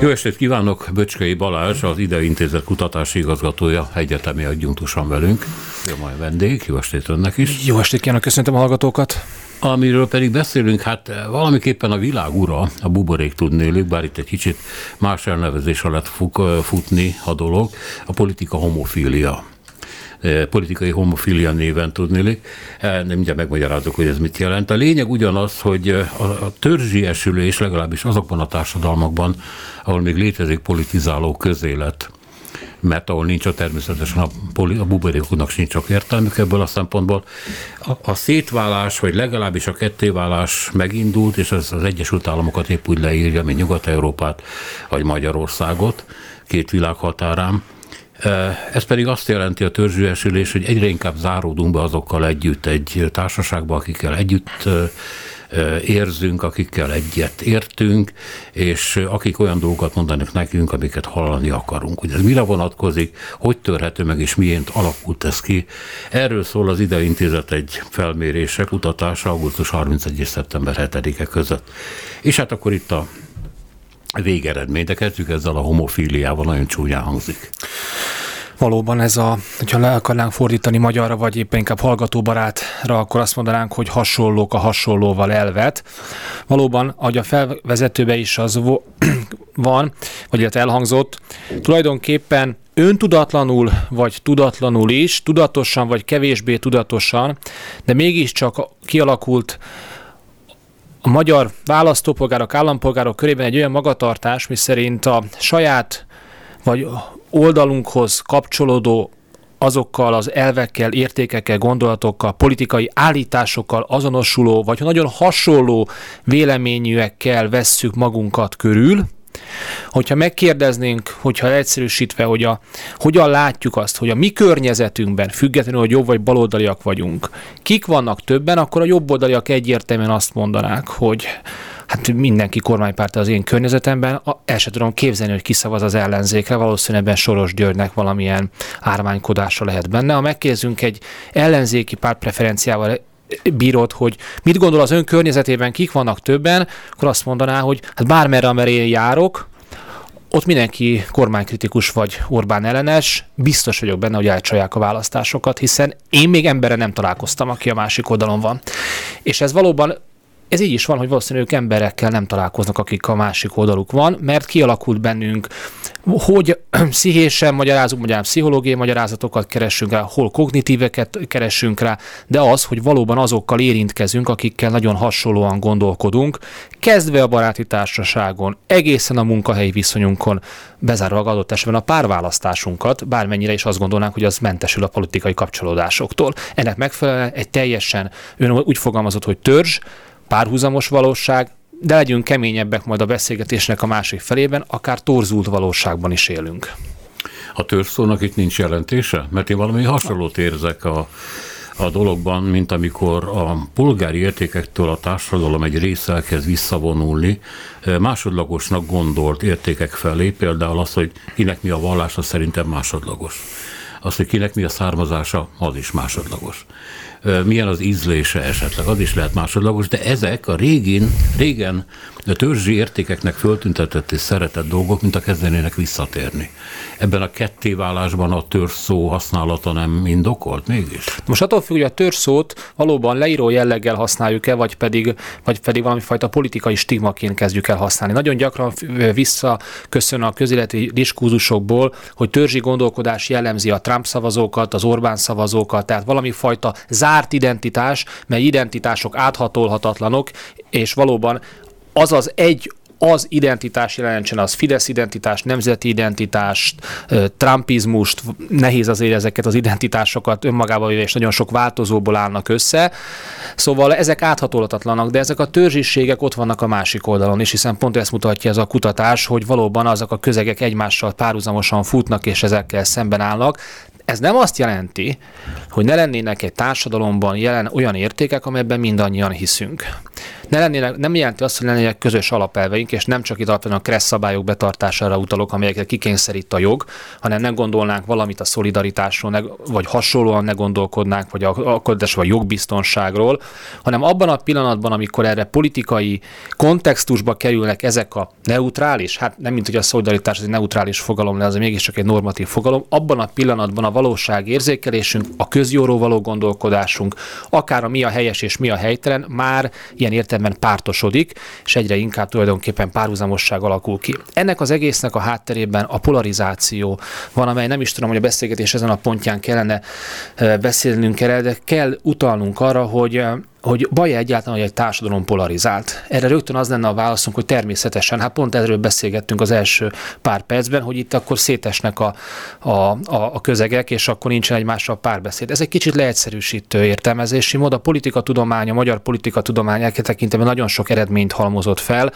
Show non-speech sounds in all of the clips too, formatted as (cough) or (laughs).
Jó estét kívánok! Böcskei Balázs, az Ide Intézet kutatási igazgatója, egyetemi adjunktusan velünk. Jó majd vendég, jó estét önnek is. Jó estét kívánok, köszöntöm a hallgatókat. Amiről pedig beszélünk, hát valamiképpen a világ ura, a buborék tudnélik, bár itt egy kicsit más elnevezés alatt fog futni a dolog, a politika homofília politikai homofilia néven tudnélik. Nem mindjárt megmagyarázok, hogy ez mit jelent. A lényeg ugyanaz, hogy a törzsi esülés legalábbis azokban a társadalmakban, ahol még létezik politizáló közélet, mert ahol nincs a természetesen a, poli, a buborékoknak sincs csak értelmük ebből a szempontból. A, a szétválás, vagy legalábbis a kettéválás megindult, és ez az Egyesült Államokat épp úgy leírja, mint Nyugat-Európát, vagy Magyarországot, két világ határán. Ez pedig azt jelenti a törzsűesülés, hogy egyre inkább záródunk be azokkal együtt egy társaságba, akikkel együtt érzünk, akikkel egyet értünk, és akik olyan dolgokat mondanak nekünk, amiket hallani akarunk. Ugye ez mire vonatkozik, hogy törhető meg, és miért alakult ez ki. Erről szól az Ide Intézet egy felmérése, kutatása augusztus 31 és szeptember 7-e között. És hát akkor itt a végeredmény, de kezdjük ezzel a homofíliával, nagyon csúnyán hangzik valóban ez a, hogyha le akarnánk fordítani magyarra, vagy éppen inkább hallgatóbarátra, akkor azt mondanánk, hogy hasonlók a hasonlóval elvet. Valóban, ahogy a felvezetőbe is az (clears throat) van, vagy illetve elhangzott, tulajdonképpen öntudatlanul, vagy tudatlanul is, tudatosan, vagy kevésbé tudatosan, de mégiscsak kialakult a magyar választópolgárok, állampolgárok körében egy olyan magatartás, mi szerint a saját vagy oldalunkhoz kapcsolódó azokkal az elvekkel, értékekkel, gondolatokkal, politikai állításokkal azonosuló, vagy nagyon hasonló véleményűekkel vesszük magunkat körül, Hogyha megkérdeznénk, hogyha egyszerűsítve, hogy a, hogyan látjuk azt, hogy a mi környezetünkben, függetlenül, hogy jobb vagy baloldaliak vagyunk, kik vannak többen, akkor a jobboldaliak egyértelműen azt mondanák, hogy hát mindenki kormánypárta az én környezetemben, el sem tudom képzelni, hogy kiszavaz az ellenzékre, valószínűleg ebben Soros Györgynek valamilyen ármánykodása lehet benne. Ha megkérdezünk egy ellenzéki pártpreferenciával bírod, hogy mit gondol az ön környezetében, kik vannak többen, akkor azt mondaná, hogy hát bármerre, amerre én járok, ott mindenki kormánykritikus vagy Orbán ellenes, biztos vagyok benne, hogy elcsalják a választásokat, hiszen én még emberre nem találkoztam, aki a másik oldalon van. És ez valóban ez így is van, hogy valószínűleg ők emberekkel nem találkoznak, akik a másik oldaluk van, mert kialakult bennünk, hogy (clears throat) pszichésen magyarázunk, magyarán pszichológiai magyarázatokat keresünk rá, hol kognitíveket keresünk rá, de az, hogy valóban azokkal érintkezünk, akikkel nagyon hasonlóan gondolkodunk, kezdve a baráti társaságon, egészen a munkahelyi viszonyunkon, bezárva adott esetben a párválasztásunkat, bármennyire is azt gondolnánk, hogy az mentesül a politikai kapcsolódásoktól. Ennek megfelelően egy teljesen, ön úgy fogalmazott, hogy törzs, párhuzamos valóság, de legyünk keményebbek majd a beszélgetésnek a másik felében, akár torzult valóságban is élünk. A törzszónak itt nincs jelentése? Mert én valami hasonlót érzek a, a dologban, mint amikor a polgári értékektől a társadalom egy része elkezd visszavonulni, másodlagosnak gondolt értékek felé, például az, hogy kinek mi a vallása, szerintem másodlagos. Az, hogy kinek mi a származása, az is másodlagos milyen az ízlése esetleg, az is lehet másodlagos, de ezek a régin, régen a törzsi értékeknek föltüntetett és szeretett dolgok, mint a kezdenének visszatérni. Ebben a kettéválásban a törzs szó használata nem indokolt mégis? Most attól függ, hogy a törzs szót valóban leíró jelleggel használjuk-e, vagy pedig, vagy pedig valami fajta politikai stigmaként kezdjük el használni. Nagyon gyakran visszaköszön a közéleti diskurzusokból, hogy törzsi gondolkodás jellemzi a Trump szavazókat, az Orbán szavazókat, tehát valami fajta zárt identitás, mely identitások áthatolhatatlanok, és valóban az az egy az identitás jelentsen, az Fidesz identitás, nemzeti identitást, trumpizmust, nehéz azért ezeket az identitásokat önmagában és nagyon sok változóból állnak össze. Szóval ezek áthatolhatatlanak, de ezek a törzsiségek ott vannak a másik oldalon is, hiszen pont ezt mutatja ez a kutatás, hogy valóban azok a közegek egymással párhuzamosan futnak, és ezekkel szemben állnak. Ez nem azt jelenti, hogy ne lennének egy társadalomban jelen olyan értékek, amelyben mindannyian hiszünk. Ne lennének, nem jelenti azt, hogy lennének közös alapelveink, és nem csak itt alapvetően a kressz szabályok betartására utalok, amelyeket kikényszerít a jog, hanem nem gondolnánk valamit a szolidaritásról, vagy hasonlóan ne gondolkodnánk, vagy a, a vagy jogbiztonságról, hanem abban a pillanatban, amikor erre politikai kontextusba kerülnek ezek a neutrális, hát nem mint hogy a szolidaritás az egy neutrális fogalom, de az mégiscsak egy normatív fogalom, abban a pillanatban a valóság érzékelésünk, a közjóról való gondolkodásunk, akár a mi a helyes és mi a helytelen, már ilyen értelemben pártosodik, és egyre inkább tulajdonképpen párhuzamosság alakul ki. Ennek az egésznek a hátterében a polarizáció van, amely nem is tudom, hogy a beszélgetés ezen a pontján kellene eh, beszélnünk kell, de kell utalnunk arra, hogy eh, hogy baj egyáltalán, hogy egy társadalom polarizált. Erre rögtön az lenne a válaszunk, hogy természetesen, hát pont erről beszélgettünk az első pár percben, hogy itt akkor szétesnek a, a, a, a közegek, és akkor nincsen egymással párbeszéd. Ez egy kicsit leegyszerűsítő értelmezési mód. A politika tudománya, a magyar politika tudomány tekintetben nagyon sok eredményt halmozott fel.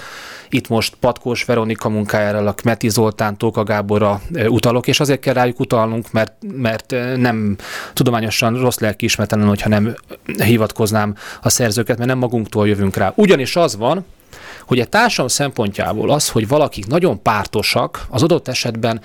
Itt most Patkós Veronika munkájára, a Kmeti Zoltán, Tóka Gáborra utalok, és azért kell rájuk utalnunk, mert, mert nem tudományosan rossz lelkiismertelen, hogyha nem hivatkoznám a szerzőket, mert nem magunktól jövünk rá. Ugyanis az van, hogy a társadalom szempontjából az, hogy valakik nagyon pártosak, az adott esetben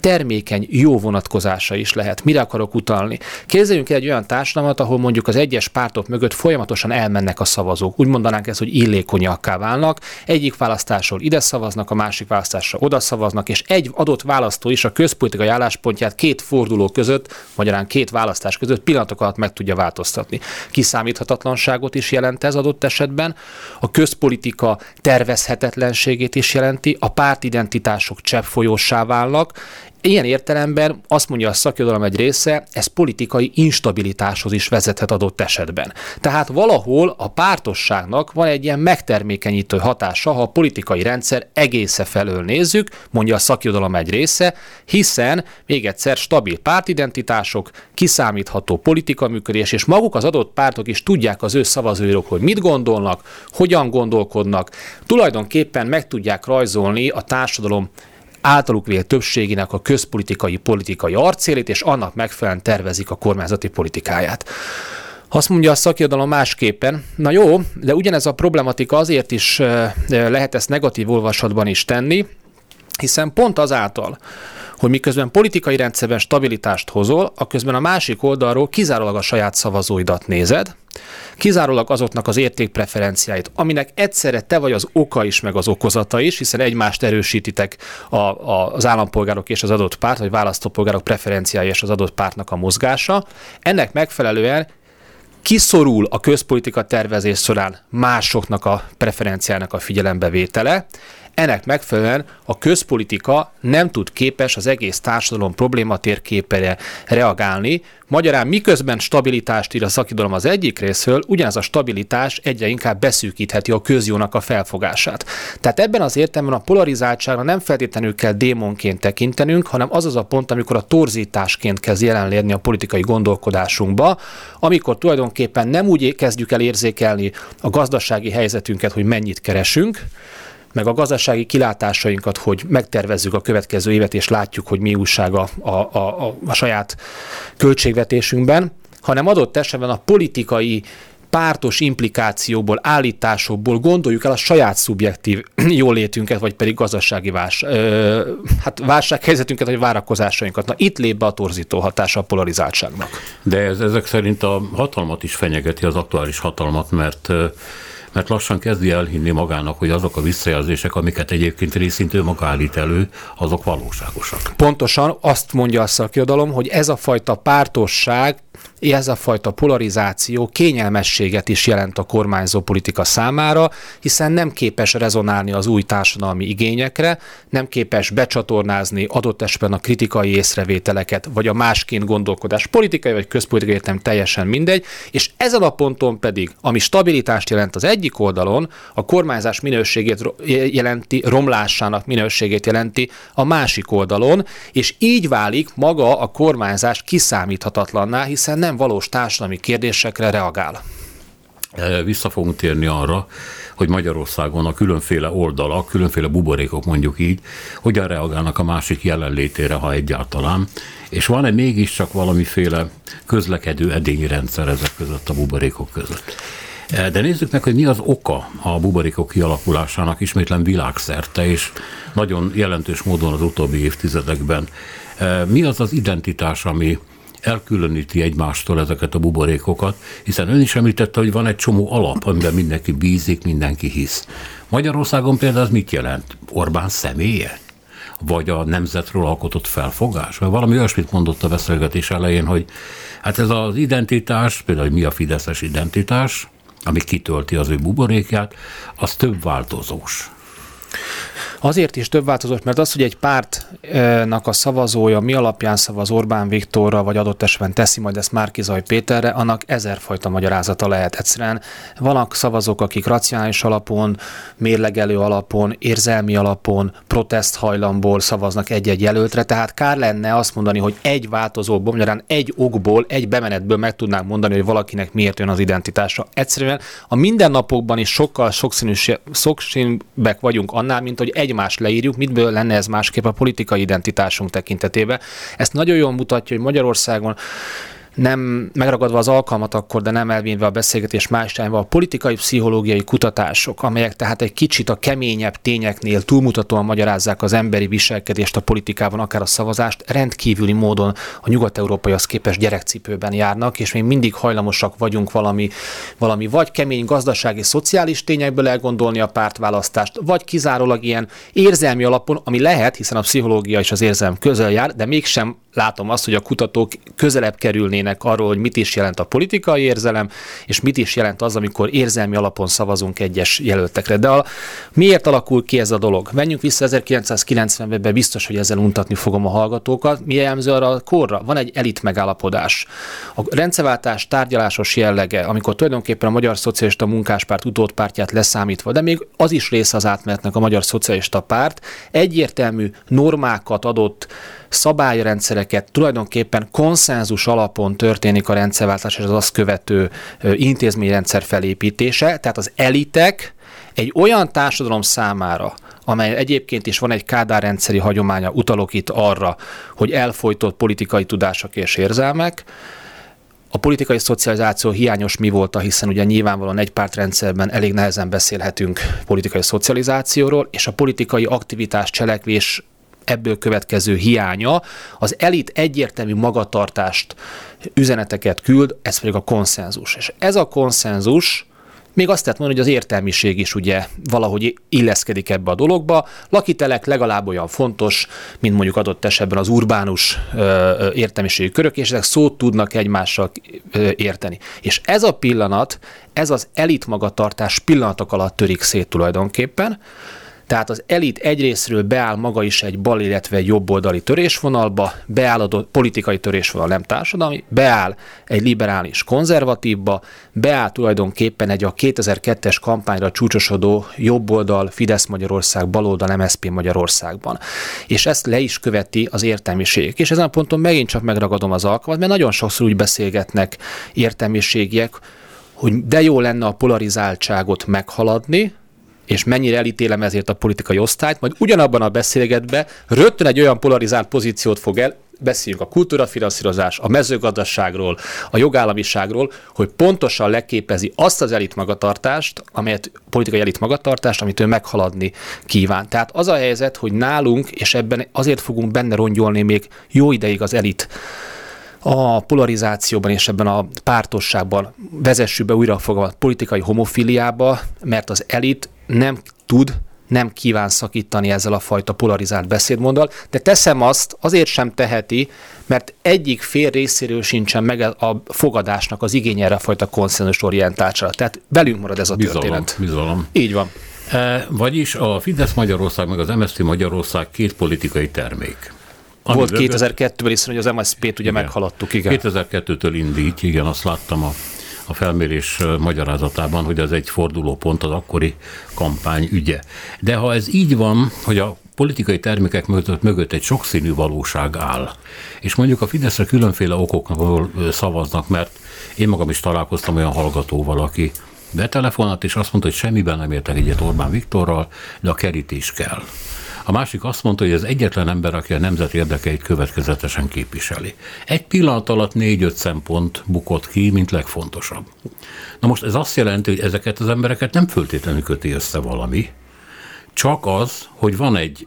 termékeny, jó vonatkozása is lehet. Mire akarok utalni? Képzeljünk el egy olyan társadalmat, ahol mondjuk az egyes pártok mögött folyamatosan elmennek a szavazók. Úgy mondanánk ezt, hogy illékonyakká válnak. Egyik választásról ide szavaznak, a másik választásra oda szavaznak, és egy adott választó is a közpolitikai álláspontját két forduló között, magyarán két választás között pillanatok alatt meg tudja változtatni. Kiszámíthatatlanságot is jelent ez adott esetben, a közpolitika tervezhetetlenségét is jelenti, a pártidentitások cseppfolyósá válnak, Ilyen értelemben azt mondja a szakirodalom egy része, ez politikai instabilitáshoz is vezethet adott esetben. Tehát valahol a pártosságnak van egy ilyen megtermékenyítő hatása, ha a politikai rendszer egésze felől nézzük, mondja a szakirodalom egy része, hiszen még egyszer stabil pártidentitások, kiszámítható politika működés, és maguk az adott pártok is tudják az ő szavazóirok, hogy mit gondolnak, hogyan gondolkodnak, tulajdonképpen meg tudják rajzolni a társadalom általuk vélt többségének a közpolitikai politikai arcélét, és annak megfelelően tervezik a kormányzati politikáját. Azt mondja a szakirodalom másképpen, na jó, de ugyanez a problematika azért is lehet ezt negatív olvasatban is tenni, hiszen pont azáltal, hogy miközben politikai rendszerben stabilitást hozol, a közben a másik oldalról kizárólag a saját szavazóidat nézed, kizárólag azoknak az értékpreferenciáit, aminek egyszerre te vagy az oka is, meg az okozata is, hiszen egymást erősítitek a, a, az állampolgárok és az adott párt, vagy választópolgárok preferenciái és az adott pártnak a mozgása. Ennek megfelelően kiszorul a közpolitika tervezés során másoknak a preferenciának a figyelembevétele, ennek megfelelően a közpolitika nem tud képes az egész társadalom problématérképére reagálni, Magyarán miközben stabilitást ír a szakidalom az egyik részről, ugyanaz a stabilitás egyre inkább beszűkítheti a közjónak a felfogását. Tehát ebben az értelemben a polarizáltságra nem feltétlenül kell démonként tekintenünk, hanem az az a pont, amikor a torzításként kezd jelenlérni a politikai gondolkodásunkba, amikor tulajdonképpen nem úgy kezdjük el érzékelni a gazdasági helyzetünket, hogy mennyit keresünk, meg a gazdasági kilátásainkat, hogy megtervezzük a következő évet, és látjuk, hogy mi újság a, a, a, a saját költségvetésünkben, hanem adott esetben a politikai pártos implikációból, állításokból gondoljuk el a saját szubjektív (clears throat) jólétünket, vagy pedig gazdasági vás, ö, hát válsághelyzetünket, vagy várakozásainkat. Na itt lép be a torzító hatása a polarizáltságnak. De ez ezek szerint a hatalmat is fenyegeti, az aktuális hatalmat, mert mert lassan kezdi elhinni magának, hogy azok a visszajelzések, amiket egyébként részint ő maga állít elő, azok valóságosak. Pontosan azt mondja a szakirodalom, hogy ez a fajta pártosság ez a fajta polarizáció kényelmességet is jelent a kormányzó politika számára, hiszen nem képes rezonálni az új társadalmi igényekre, nem képes becsatornázni adott esetben a kritikai észrevételeket, vagy a másként gondolkodás politikai vagy közpolitikai értem teljesen mindegy, és ezen a ponton pedig, ami stabilitást jelent az egyik oldalon, a kormányzás minőségét jelenti, romlásának minőségét jelenti a másik oldalon, és így válik maga a kormányzás kiszámíthatatlanná, hiszen nem nem valós társadalmi kérdésekre reagál. E, vissza fogunk térni arra, hogy Magyarországon a különféle oldalak, különféle buborékok mondjuk így, hogyan reagálnak a másik jelenlétére, ha egyáltalán, és van-e mégiscsak valamiféle közlekedő edényi rendszer ezek között a buborékok között? De nézzük meg, hogy mi az oka a buborékok kialakulásának ismétlen világszerte, és nagyon jelentős módon az utóbbi évtizedekben. Mi az az identitás, ami elkülöníti egymástól ezeket a buborékokat, hiszen ön is említette, hogy van egy csomó alap, amiben mindenki bízik, mindenki hisz. Magyarországon például ez mit jelent? Orbán személye? Vagy a nemzetről alkotott felfogás? Vagy valami olyasmit mondott a beszélgetés elején, hogy hát ez az identitás, például mi a fideszes identitás, ami kitölti az ő buborékját, az több változós. Azért is több változott, mert az, hogy egy pártnak a szavazója mi alapján szavaz Orbán Viktorra, vagy adott esetben teszi majd ezt Márkizaj Péterre, annak ezerfajta magyarázata lehet. Egyszerűen vannak szavazók, akik racionális alapon, mérlegelő alapon, érzelmi alapon, protesthajlamból szavaznak egy-egy jelöltre, tehát kár lenne azt mondani, hogy egy változóból, magyarán egy okból, egy bemenetből meg tudnánk mondani, hogy valakinek miért jön az identitása. Egyszerűen a mindennapokban is sokkal sokszínűbbek vagyunk annál, mint hogy egymást leírjuk, mitből lenne ez másképp a politikai identitásunk tekintetében. Ezt nagyon jól mutatja, hogy Magyarországon nem megragadva az alkalmat akkor, de nem elvinve a beszélgetés más irányba, a politikai pszichológiai kutatások, amelyek tehát egy kicsit a keményebb tényeknél túlmutatóan magyarázzák az emberi viselkedést a politikában, akár a szavazást, rendkívüli módon a nyugat-európaihoz képest gyerekcipőben járnak, és még mindig hajlamosak vagyunk valami, valami vagy kemény gazdasági, szociális tényekből elgondolni a pártválasztást, vagy kizárólag ilyen érzelmi alapon, ami lehet, hiszen a pszichológia és az érzelem közel jár, de mégsem látom azt, hogy a kutatók közelebb kerülnének arról, hogy mit is jelent a politikai érzelem, és mit is jelent az, amikor érzelmi alapon szavazunk egyes jelöltekre. De a, miért alakul ki ez a dolog? Menjünk vissza 1990-ben, biztos, hogy ezzel untatni fogom a hallgatókat. Mi jellemző arra a korra? Van egy elit megállapodás. A rendszerváltás tárgyalásos jellege, amikor tulajdonképpen a Magyar Szocialista Munkáspárt utódpártját leszámítva, de még az is része az átmenetnek a Magyar Szocialista Párt, egyértelmű normákat adott szabályrendszereket, tulajdonképpen konszenzus alapon történik a rendszerváltás és az azt követő intézményrendszer felépítése, tehát az elitek egy olyan társadalom számára, amely egyébként is van egy kádárrendszeri hagyománya, utalok itt arra, hogy elfolytott politikai tudások és érzelmek, a politikai szocializáció hiányos mi volt, hiszen ugye nyilvánvalóan egy pártrendszerben elég nehezen beszélhetünk politikai szocializációról, és a politikai aktivitás, cselekvés ebből következő hiánya, az elit egyértelmű magatartást, üzeneteket küld, ez pedig a konszenzus. És ez a konszenzus még azt lehet mondani, hogy az értelmiség is ugye valahogy illeszkedik ebbe a dologba. Lakitelek legalább olyan fontos, mint mondjuk adott esetben az urbánus értelmiségi körök, és ezek szót tudnak egymással érteni. És ez a pillanat, ez az elit magatartás pillanatok alatt törik szét tulajdonképpen, tehát az elit egyrésztről beáll maga is egy bal, illetve egy jobboldali törésvonalba, beáll a politikai törésvonal, nem társadalmi, beáll egy liberális konzervatívba, beáll tulajdonképpen egy a 2002-es kampányra csúcsosodó jobboldal, Fidesz Magyarország, baloldal, MSZP Magyarországban. És ezt le is követi az értelmiség. És ezen a ponton megint csak megragadom az alkalmat, mert nagyon sokszor úgy beszélgetnek értelmiségiek, hogy de jó lenne a polarizáltságot meghaladni, és mennyire elítélem ezért a politikai osztályt, majd ugyanabban a beszélgetbe rögtön egy olyan polarizált pozíciót fog el, beszéljünk a kultúrafinanszírozás, a mezőgazdaságról, a jogállamiságról, hogy pontosan leképezi azt az elit magatartást, amelyet politikai elit magatartást, amit ő meghaladni kíván. Tehát az a helyzet, hogy nálunk, és ebben azért fogunk benne rongyolni még jó ideig az elit a polarizációban és ebben a pártosságban vezessük be újra a politikai homofiliába, mert az elit nem tud, nem kíván szakítani ezzel a fajta polarizált beszédmondal, de teszem azt, azért sem teheti, mert egyik fél részéről sincsen meg a fogadásnak az igénye erre a fajta konszenzus orientáltsára. Tehát velünk marad ez a bizalom, történet. Bizalom. Így van. E, vagyis a Fidesz Magyarország meg az MSZP Magyarország két politikai termék. Volt 2002-ben is, hogy az MSZP-t ugye igen. meghaladtuk, igen. 2002-től indít, igen, azt láttam a a felmérés magyarázatában, hogy ez egy fordulópont az akkori kampány ügye. De ha ez így van, hogy a politikai termékek mögött, mögött egy sokszínű valóság áll, és mondjuk a Fideszre különféle okokból szavaznak, mert én magam is találkoztam olyan hallgatóval, aki betelefonált, és azt mondta, hogy semmiben nem értek egyet Orbán Viktorral, de a kerítés kell A másik azt mondta, hogy ez egyetlen ember, aki a nemzet érdekeit következetesen képviseli. Egy pillanat alatt négy-öt szempont bukott ki, mint legfontosabb. Na most ez azt jelenti, hogy ezeket az embereket nem föltétlenül köti össze valami, csak az, hogy van egy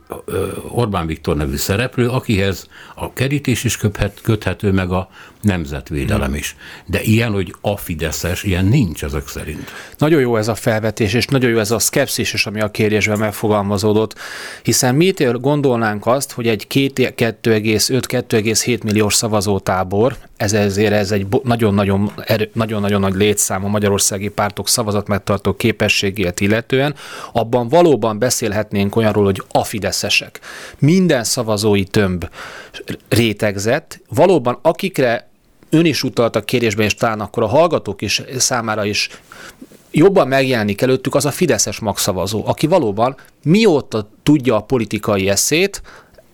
Orbán Viktor nevű szereplő, akihez a kerítés is köthet, köthető, meg a nemzetvédelem is. De ilyen, hogy a Fideszes, ilyen nincs ezek szerint. Nagyon jó ez a felvetés, és nagyon jó ez a szkepszis is, ami a kérdésben megfogalmazódott, hiszen mit gondolnánk azt, hogy egy 2,5-2,7 milliós szavazótábor, ez ezért ez egy nagyon-nagyon, nagyon-nagyon nagy létszám a magyarországi pártok szavazat megtartó képességét illetően, abban valóban beszélhetnénk olyanról, hogy a fideszesek. Minden szavazói tömb rétegzett, valóban akikre ön is utalt a kérésben, és talán akkor a hallgatók is számára is jobban megjelenik előttük az a Fideszes magszavazó, aki valóban mióta tudja a politikai eszét,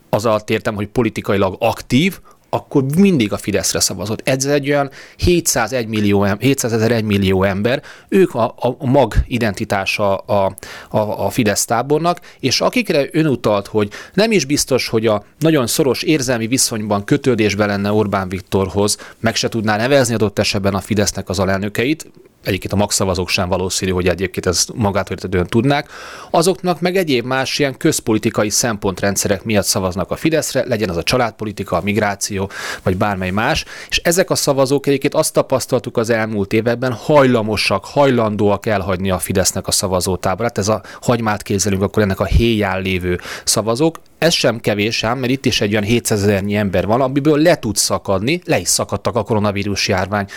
az alatt értem, hogy politikailag aktív, akkor mindig a Fideszre szavazott. Ez egy olyan 701 millió, 700 ezer 1 millió ember, ők a, a mag identitása a, a, a Fidesz tábornak, és akikre ön utalt, hogy nem is biztos, hogy a nagyon szoros érzelmi viszonyban kötődésben lenne Orbán Viktorhoz, meg se tudná nevezni adott esetben a Fidesznek az alelnökeit, egyébként a magszavazók sem valószínű, hogy egyébként ezt magát értetően tudnák, azoknak meg egyéb más ilyen közpolitikai szempontrendszerek miatt szavaznak a Fideszre, legyen az a családpolitika, a migráció, vagy bármely más, és ezek a szavazók egyébként azt tapasztaltuk az elmúlt években, hajlamosak, hajlandóak elhagyni a Fidesznek a szavazótáborát, ez a hagymát kézelünk, akkor ennek a héján lévő szavazók, ez sem kevés ám, mert itt is egy olyan 700 ezernyi ember van, amiből le tud szakadni, le is szakadtak a koronavírus járvány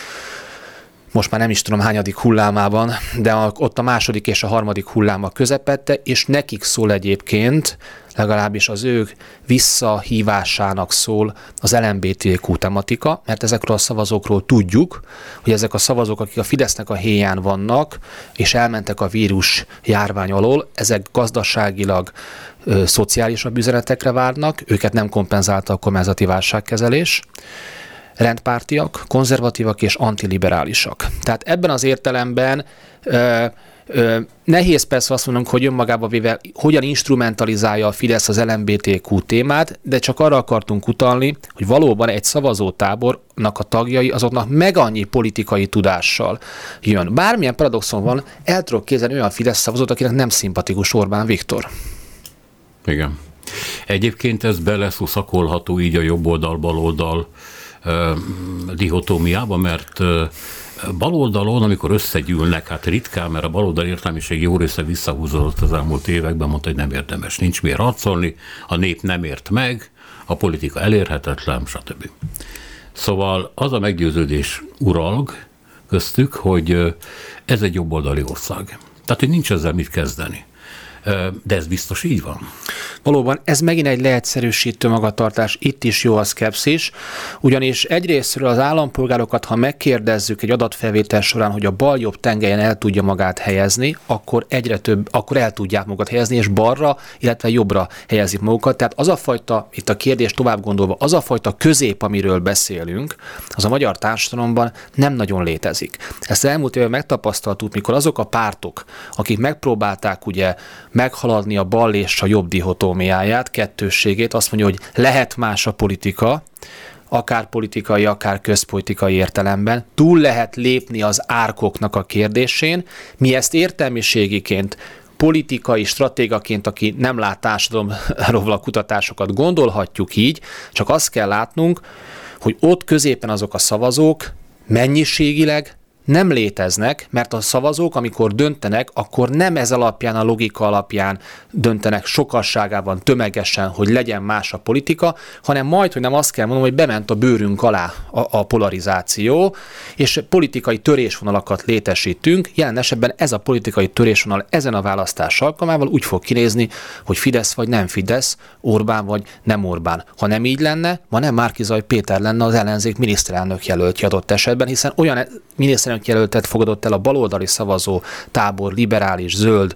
most már nem is tudom hányadik hullámában, de a, ott a második és a harmadik hulláma közepette, és nekik szól egyébként, legalábbis az ők visszahívásának szól az LMBTQ tematika, mert ezekről a szavazókról tudjuk, hogy ezek a szavazók, akik a Fidesznek a héján vannak, és elmentek a vírus járvány alól, ezek gazdaságilag, ö, szociálisabb üzenetekre várnak, őket nem kompenzálta a kormányzati válságkezelés, rendpártiak, konzervatívak és antiliberálisak. Tehát ebben az értelemben ö, ö, nehéz persze azt mondom, hogy önmagába véve hogyan instrumentalizálja a Fidesz az LMBTQ témát, de csak arra akartunk utalni, hogy valóban egy szavazótábornak a tagjai azoknak meg annyi politikai tudással jön. Bármilyen paradoxon van, el tudok kézelni olyan Fidesz szavazót, akinek nem szimpatikus Orbán Viktor. Igen. Egyébként ez beleszuszakolható így a jobb oldal, bal oldal dihotómiába, mert baloldalon, amikor összegyűlnek, hát ritkán, mert a baloldal értelmiség jó része visszahúzódott az elmúlt években, mondta, hogy nem érdemes, nincs miért harcolni, a nép nem ért meg, a politika elérhetetlen, stb. Szóval az a meggyőződés uralg köztük, hogy ez egy jobboldali ország. Tehát, hogy nincs ezzel mit kezdeni. De ez biztos így van. Valóban ez megint egy leegyszerűsítő magatartás, itt is jó a szkepszis, ugyanis egyrésztről az állampolgárokat, ha megkérdezzük egy adatfelvétel során, hogy a bal-jobb tengelyen el tudja magát helyezni, akkor egyre több, akkor el tudják magukat helyezni, és balra, illetve jobbra helyezik magukat. Tehát az a fajta, itt a kérdés tovább gondolva, az a fajta közép, amiről beszélünk, az a magyar társadalomban nem nagyon létezik. Ezt elmúlt évben megtapasztaltuk, mikor azok a pártok, akik megpróbálták ugye meghaladni a bal és a jobb dihotómiáját, kettősségét, azt mondja, hogy lehet más a politika, akár politikai, akár közpolitikai értelemben, túl lehet lépni az árkoknak a kérdésén, mi ezt értelmiségiként politikai stratégaként, aki nem lát társadalomról a kutatásokat, gondolhatjuk így, csak azt kell látnunk, hogy ott középen azok a szavazók mennyiségileg nem léteznek, mert a szavazók, amikor döntenek, akkor nem ez alapján, a logika alapján döntenek sokasságában, tömegesen, hogy legyen más a politika, hanem majd, hogy nem azt kell mondom, hogy bement a bőrünk alá a, a polarizáció, és politikai törésvonalakat létesítünk. Jelen esetben ez a politikai törésvonal ezen a választás alkalmával úgy fog kinézni, hogy Fidesz vagy nem Fidesz, Orbán vagy nem Orbán. Ha nem így lenne, ma nem Márkizaj Péter lenne az ellenzék miniszterelnök jelöltje adott esetben, hiszen olyan miniszterelnök jelöltet fogadott el a baloldali szavazó tábor, liberális, zöld,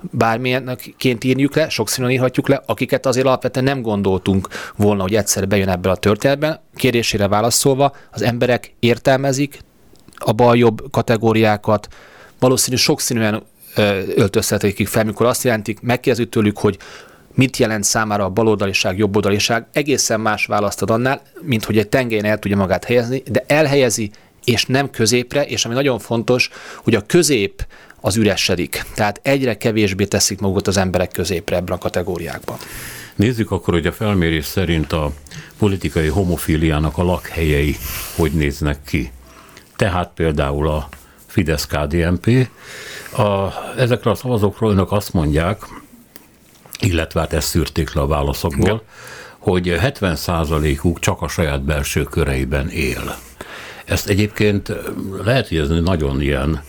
bármilyenként írjuk le, sokszínűen írhatjuk le, akiket azért alapvetően nem gondoltunk volna, hogy egyszer bejön ebből a történetben. Kérdésére válaszolva, az emberek értelmezik a bal-jobb kategóriákat, valószínű sokszínűen öltözhetik fel, mikor azt jelentik, megkérdezzük tőlük, hogy mit jelent számára a baloldaliság, jobboldaliság, egészen más választ ad annál, mint hogy egy tengelyen el tudja magát helyezni, de elhelyezi, és nem középre, és ami nagyon fontos, hogy a közép az üresedik. Tehát egyre kevésbé teszik magukat az emberek középre ebben a kategóriákban. Nézzük akkor, hogy a felmérés szerint a politikai homofíliának a lakhelyei hogy néznek ki. Tehát például a Fidesz-KDNP. A, ezekre a szavazókról önök azt mondják, illetve hát ezt szűrték le a válaszokból, ja. hogy 70%-uk csak a saját belső köreiben él. Ezt egyébként lehet, ez nagyon ilyen,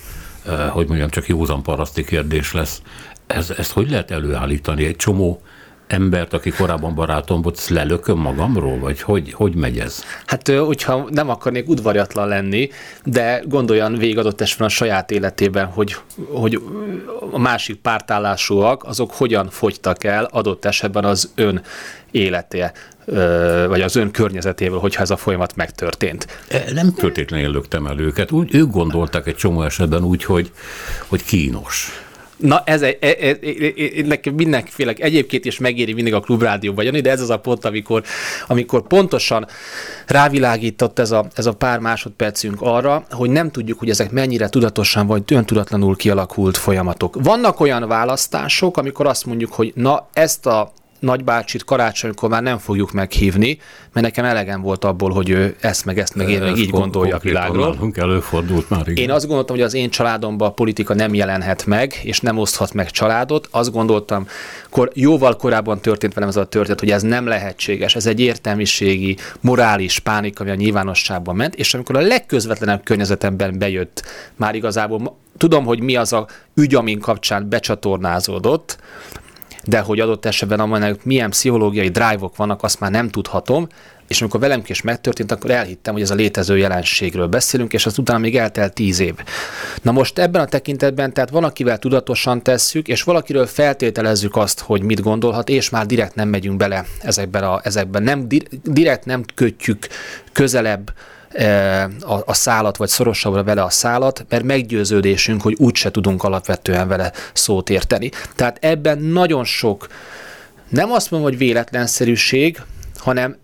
hogy mondjam, csak józan paraszti kérdés lesz. Ez, ezt hogy lehet előállítani? Egy csomó embert, aki korábban barátom volt, lelököm magamról, vagy hogy, hogy megy ez? Hát, hogyha nem akarnék udvarjatlan lenni, de gondoljan végig adott esetben a saját életében, hogy, hogy a másik pártállásúak, azok hogyan fogytak el adott esetben az ön élete, vagy az ön környezetéből, hogyha ez a folyamat megtörtént. E, nem feltétlenül löktem el őket. Úgy, ők gondolták egy csomó esetben úgy, hogy, hogy kínos Na, ez egy, e, e, e, nekem mindenféle, egyébként is megéri mindig a klubrádióban jönni, de ez az a pont, amikor, amikor pontosan rávilágított ez a, ez a pár másodpercünk arra, hogy nem tudjuk, hogy ezek mennyire tudatosan vagy öntudatlanul kialakult folyamatok. Vannak olyan választások, amikor azt mondjuk, hogy na, ezt a nagybácsit karácsonykor már nem fogjuk meghívni, mert nekem elegem volt abból, hogy ő ezt meg ezt meg én meg így gondolja a világról. Nálunk előfordult már. Igen. Én azt gondoltam, hogy az én családomban a politika nem jelenhet meg, és nem oszthat meg családot. Azt gondoltam, kor, jóval korábban történt velem ez a történet, hogy ez nem lehetséges. Ez egy értelmiségi, morális pánik, ami a nyilvánosságban ment, és amikor a legközvetlenebb környezetemben bejött, már igazából tudom, hogy mi az a ügy, amin kapcsán becsatornázódott, de hogy adott esetben amelynek milyen pszichológiai drive-ok vannak, azt már nem tudhatom, és amikor velem is megtörtént, akkor elhittem, hogy ez a létező jelenségről beszélünk, és az utána még eltelt tíz év. Na most ebben a tekintetben, tehát van, akivel tudatosan tesszük, és valakiről feltételezzük azt, hogy mit gondolhat, és már direkt nem megyünk bele ezekben, a, ezekben. Nem, direkt nem kötjük közelebb a, a szálat, vagy szorosabbra vele a szálat, mert meggyőződésünk, hogy úgyse tudunk alapvetően vele szót érteni. Tehát ebben nagyon sok, nem azt mondom, hogy véletlenszerűség, hanem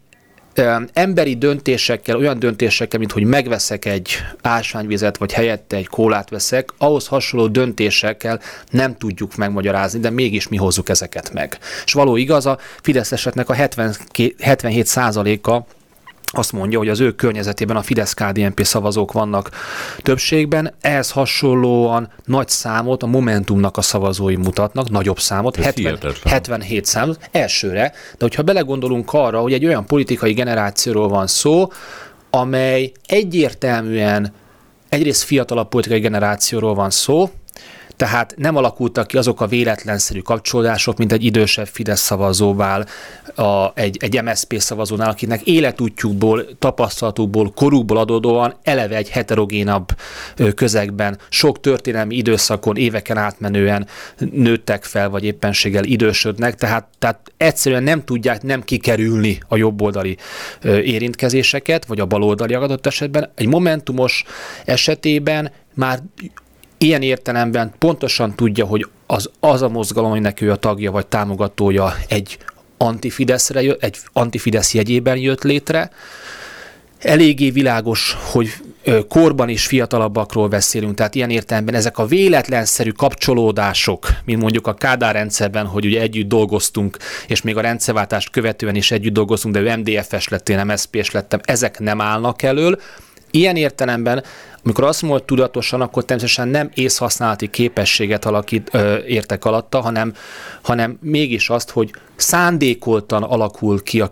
emberi döntésekkel, olyan döntésekkel, mint hogy megveszek egy ásványvizet, vagy helyette egy kólát veszek, ahhoz hasonló döntésekkel nem tudjuk megmagyarázni, de mégis mi hozzuk ezeket meg. És való igaz, a Fideszeseknek a 70, 77 a azt mondja, hogy az ő környezetében a Fidesz-KDNP szavazók vannak. Többségben, ehhez hasonlóan nagy számot a Momentumnak a szavazói mutatnak, nagyobb számot, 70, 77 számot elsőre, de hogyha belegondolunk arra, hogy egy olyan politikai generációról van szó, amely egyértelműen egyrészt fiatalabb politikai generációról van szó, tehát nem alakultak ki azok a véletlenszerű kapcsolódások, mint egy idősebb Fidesz szavazóval, a, egy, egy MSZP szavazónál, akinek életútjukból, tapasztalatukból, korukból adódóan eleve egy heterogénabb közegben, sok történelmi időszakon, éveken átmenően nőttek fel, vagy éppenséggel idősödnek, tehát, tehát egyszerűen nem tudják nem kikerülni a jobboldali érintkezéseket, vagy a baloldali adott esetben. Egy momentumos esetében már ilyen értelemben pontosan tudja, hogy az, az a mozgalom, aminek ő a tagja vagy támogatója egy antifideszre, egy antifidesz jegyében jött létre. Eléggé világos, hogy korban is fiatalabbakról beszélünk, tehát ilyen értelemben ezek a véletlenszerű kapcsolódások, mint mondjuk a Kádár rendszerben, hogy ugye együtt dolgoztunk, és még a rendszerváltást követően is együtt dolgoztunk, de ő MDF-es lett, én MSZP-s lettem, ezek nem állnak elől. Ilyen értelemben amikor azt mondom, hogy tudatosan, akkor természetesen nem észhasználati képességet alakít, ö, értek alatta, hanem, hanem mégis azt, hogy szándékoltan alakul ki a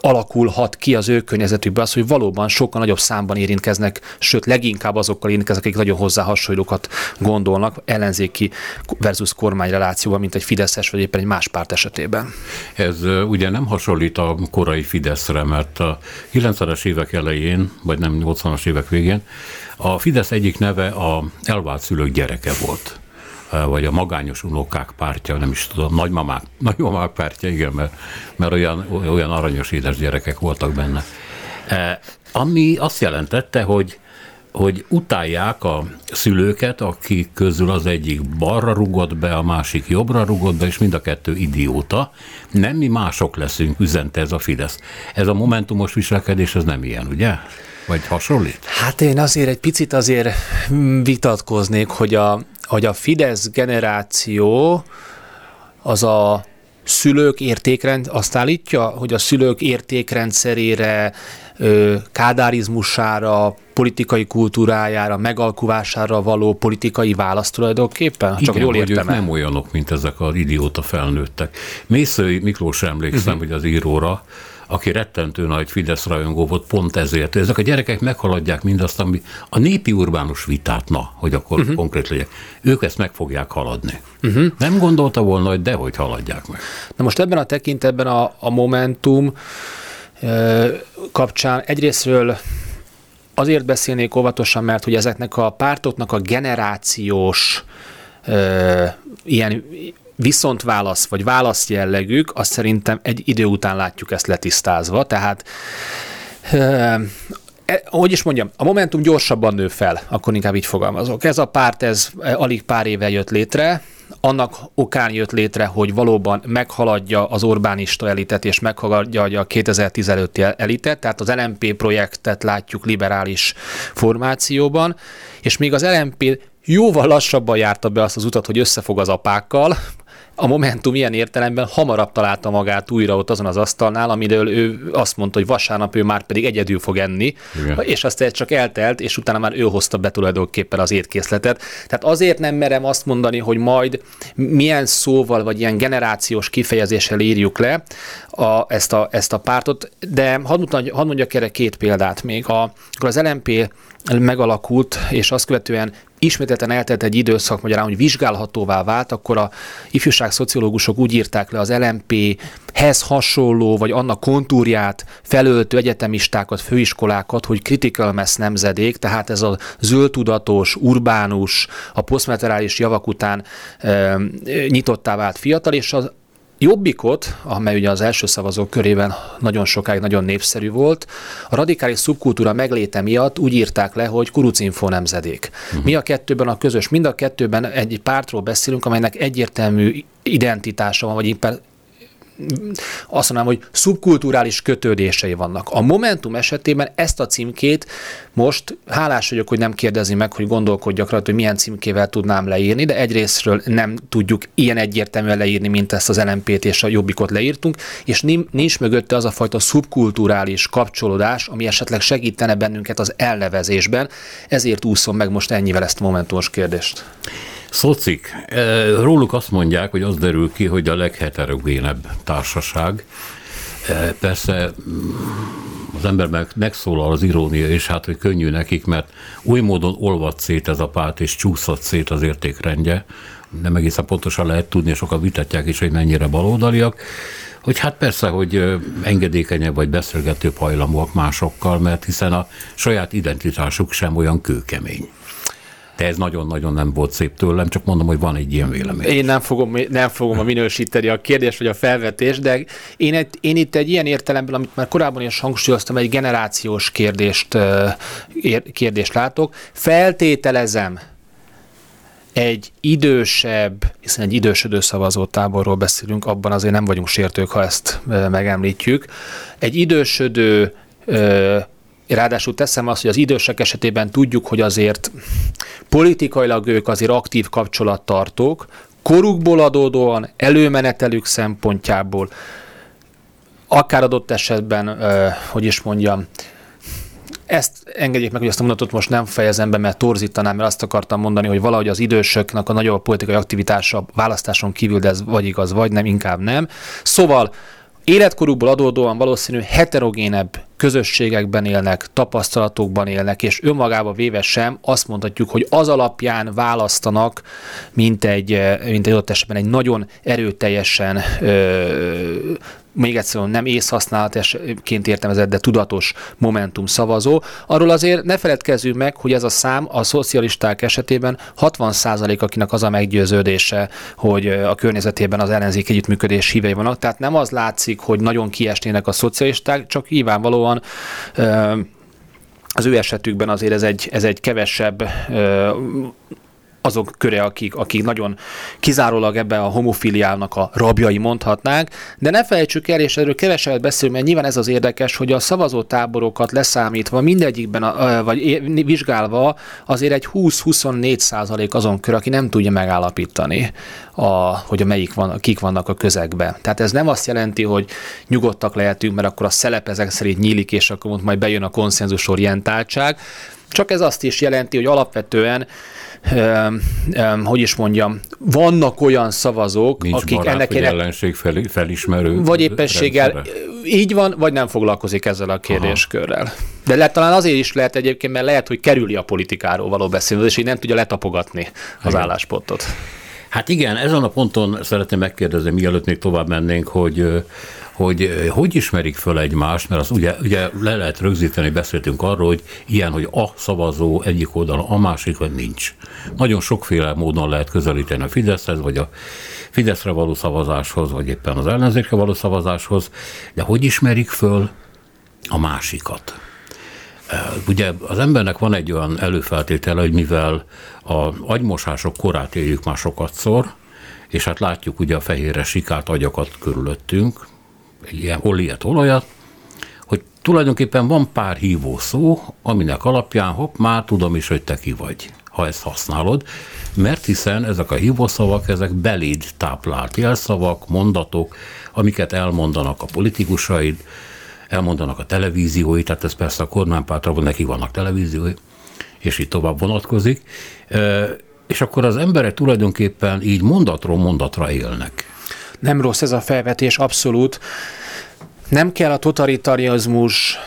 alakulhat ki az ő környezetükbe az, hogy valóban sokkal nagyobb számban érintkeznek, sőt leginkább azokkal érintkeznek, akik nagyon hozzá hasonlókat gondolnak ellenzéki versus kormány relációban, mint egy Fideszes vagy éppen egy más párt esetében. Ez ugye nem hasonlít a korai Fideszre, mert a 90-es évek elején, vagy nem 80-as évek végén a Fidesz egyik neve a elvált szülők gyereke volt vagy a magányos unokák pártja, nem is tudom, nagymamák, (laughs) nagymamák pártja, igen, mert, mert olyan, olyan aranyos édes gyerekek voltak benne. Ami azt jelentette, hogy hogy utálják a szülőket, akik közül az egyik balra rugott be, a másik jobbra rugott be, és mind a kettő idióta. Nem mi mások leszünk, üzente ez a Fidesz. Ez a momentumos viselkedés, ez nem ilyen, ugye? Vagy hasonlít? Hát én azért egy picit azért vitatkoznék, hogy a, hogy a Fidesz generáció az a szülők értékrend, azt állítja, hogy a szülők értékrendszerére, kádárizmusára, politikai kultúrájára, megalkuvására való politikai választ tulajdonképpen? Csak Igen, jól értem ők nem olyanok, mint ezek az idióta felnőttek. Mészői Miklós emlékszem, uh-huh. hogy az íróra, aki rettentő nagy Fidesz rajongó volt pont ezért. Ezek a gyerekek meghaladják mindazt, ami a népi urbánus vitát, na, hogy akkor uh-huh. konkrét legyek. Ők ezt meg fogják haladni. Uh-huh. Nem gondolta volna, hogy dehogy haladják meg. Na most ebben a tekintetben a, a Momentum kapcsán egyrésztről azért beszélnék óvatosan, mert hogy ezeknek a pártoknak a generációs ö, ilyen viszontválasz vagy válasz jellegük, azt szerintem egy idő után látjuk ezt letisztázva, tehát ö, hogy is mondjam, a Momentum gyorsabban nő fel, akkor inkább így fogalmazok. Ez a párt, ez alig pár éve jött létre, annak okán jött létre, hogy valóban meghaladja az Orbánista elitet, és meghaladja a 2010 előtti elitet, tehát az LMP projektet látjuk liberális formációban, és még az LMP jóval lassabban járta be azt az utat, hogy összefog az apákkal, a Momentum ilyen értelemben hamarabb találta magát újra ott azon az asztalnál, amiről ő azt mondta, hogy vasárnap ő már pedig egyedül fog enni, Igen. és azt csak eltelt, és utána már ő hozta be tulajdonképpen az étkészletet. Tehát azért nem merem azt mondani, hogy majd milyen szóval, vagy ilyen generációs kifejezéssel írjuk le a, ezt, a, ezt a pártot, de hadd, hadd mondjak erre két példát még. A, akkor az LMP megalakult, és azt követően ismételten eltelt egy időszak, magyarán, hogy vizsgálhatóvá vált, akkor a ifjúságszociológusok úgy írták le az LMP-hez hasonló, vagy annak kontúrját felöltő egyetemistákat, főiskolákat, hogy critical mass nemzedék, tehát ez a zöldtudatos, urbánus, a posztmeterális javak után e, nyitottá vált fiatal, és az Jobbikot, amely ugye az első szavazók körében nagyon sokáig nagyon népszerű volt, a radikális szubkultúra megléte miatt úgy írták le, hogy kurucinfo nemzedék. Uh-huh. Mi a kettőben a közös? Mind a kettőben egy pártról beszélünk, amelynek egyértelmű identitása van, vagy azt mondanám, hogy szubkulturális kötődései vannak. A Momentum esetében ezt a címkét most hálás vagyok, hogy nem kérdezi meg, hogy gondolkodjak rajta, hogy milyen címkével tudnám leírni, de egyrésztről nem tudjuk ilyen egyértelműen leírni, mint ezt az LMP-t és a Jobbikot leírtunk, és nincs mögötte az a fajta szubkulturális kapcsolódás, ami esetleg segítene bennünket az elnevezésben, ezért úszom meg most ennyivel ezt a momentumos kérdést. Szocik, eh, róluk azt mondják, hogy az derül ki, hogy a legheterogénebb társaság. Eh, persze mm, az ember megszólal az irónia, és hát, hogy könnyű nekik, mert új módon olvad szét ez a párt, és csúszott szét az értékrendje. Nem egészen pontosan lehet tudni, és sokan vitatják is, hogy mennyire baloldaliak hogy hát persze, hogy eh, engedékenyebb vagy beszélgetőbb hajlamúak másokkal, mert hiszen a saját identitásuk sem olyan kőkemény. De ez nagyon-nagyon nem volt szép tőlem, csak mondom, hogy van egy ilyen vélemény. Én nem fogom, nem fogom a minősíteni a kérdés vagy a felvetés, de én, egy, én itt egy ilyen értelemben, amit már korábban is hangsúlyoztam, egy generációs kérdést, kérdést látok. Feltételezem, egy idősebb, hiszen egy idősödő szavazótáborról beszélünk, abban azért nem vagyunk sértők, ha ezt megemlítjük. Egy idősödő Ráadásul teszem azt, hogy az idősek esetében tudjuk, hogy azért politikailag ők azért aktív kapcsolattartók, korukból adódóan, előmenetelük szempontjából, akár adott esetben, hogy is mondjam, ezt engedjék meg, hogy ezt a mondatot most nem fejezem be, mert torzítanám, mert azt akartam mondani, hogy valahogy az idősöknek a nagyobb politikai aktivitása választáson kívül, de ez vagy igaz, vagy nem, inkább nem. Szóval életkorukból adódóan valószínű heterogénebb közösségekben élnek, tapasztalatokban élnek, és önmagába véve sem azt mondhatjuk, hogy az alapján választanak, mint egy, mint egy ott esetben egy nagyon erőteljesen ö, még egyszer nem észhasználatként értelmezett, de tudatos momentum szavazó. Arról azért ne feledkezzünk meg, hogy ez a szám a szocialisták esetében 60% akinek az a meggyőződése, hogy a környezetében az ellenzék együttműködés hívei vannak. Tehát nem az látszik, hogy nagyon kiesnének a szocialisták, csak nyilvánvalóan az ő esetükben azért ez egy, ez egy kevesebb azok köre, akik, akik nagyon kizárólag ebbe a homofiliának a rabjai mondhatnánk, de ne felejtsük el, és erről kevesebbet beszélünk, mert nyilván ez az érdekes, hogy a szavazótáborokat leszámítva, mindegyikben, a, vagy vizsgálva azért egy 20-24 százalék azon kör, aki nem tudja megállapítani, a, hogy a melyik van, kik vannak a közegben. Tehát ez nem azt jelenti, hogy nyugodtak lehetünk, mert akkor a szelep ezek szerint nyílik, és akkor majd bejön a konszenzus orientáltság, csak ez azt is jelenti, hogy alapvetően hogy is mondjam, vannak olyan szavazók, Nincs akik barát, ennek vagy ellenség fel, felismerő. Vagy éppenséggel rendszere. így van, vagy nem foglalkozik ezzel a kérdéskörrel. Aha. De lehet, talán azért is lehet egyébként, mert lehet, hogy kerüli a politikáról való beszélni, és így nem tudja letapogatni az igen. álláspontot. Hát igen, ezen a ponton szeretném megkérdezni, mielőtt még tovább mennénk, hogy hogy hogy ismerik föl egymást, mert az ugye, ugye le lehet rögzíteni, beszéltünk arról, hogy ilyen, hogy a szavazó egyik oldalon, a másik, vagy nincs. Nagyon sokféle módon lehet közelíteni a Fideszhez, vagy a Fideszre való szavazáshoz, vagy éppen az ellenzékre való szavazáshoz, de hogy ismerik föl a másikat? Ugye az embernek van egy olyan előfeltétele, hogy mivel a agymosások korát éljük már szor, és hát látjuk ugye a fehérre sikált agyakat körülöttünk, ilyen oliet, olajat, hogy tulajdonképpen van pár hívó szó, aminek alapján hopp, már tudom is, hogy te ki vagy, ha ezt használod, mert hiszen ezek a hívószavak, ezek beléd táplált jelszavak, mondatok, amiket elmondanak a politikusaid, elmondanak a televíziói, tehát ez persze a kormánypártra neki vannak televíziói, és így tovább vonatkozik, és akkor az emberek tulajdonképpen így mondatról mondatra élnek. Nem rossz ez a felvetés, abszolút. Nem kell a totalitarizmus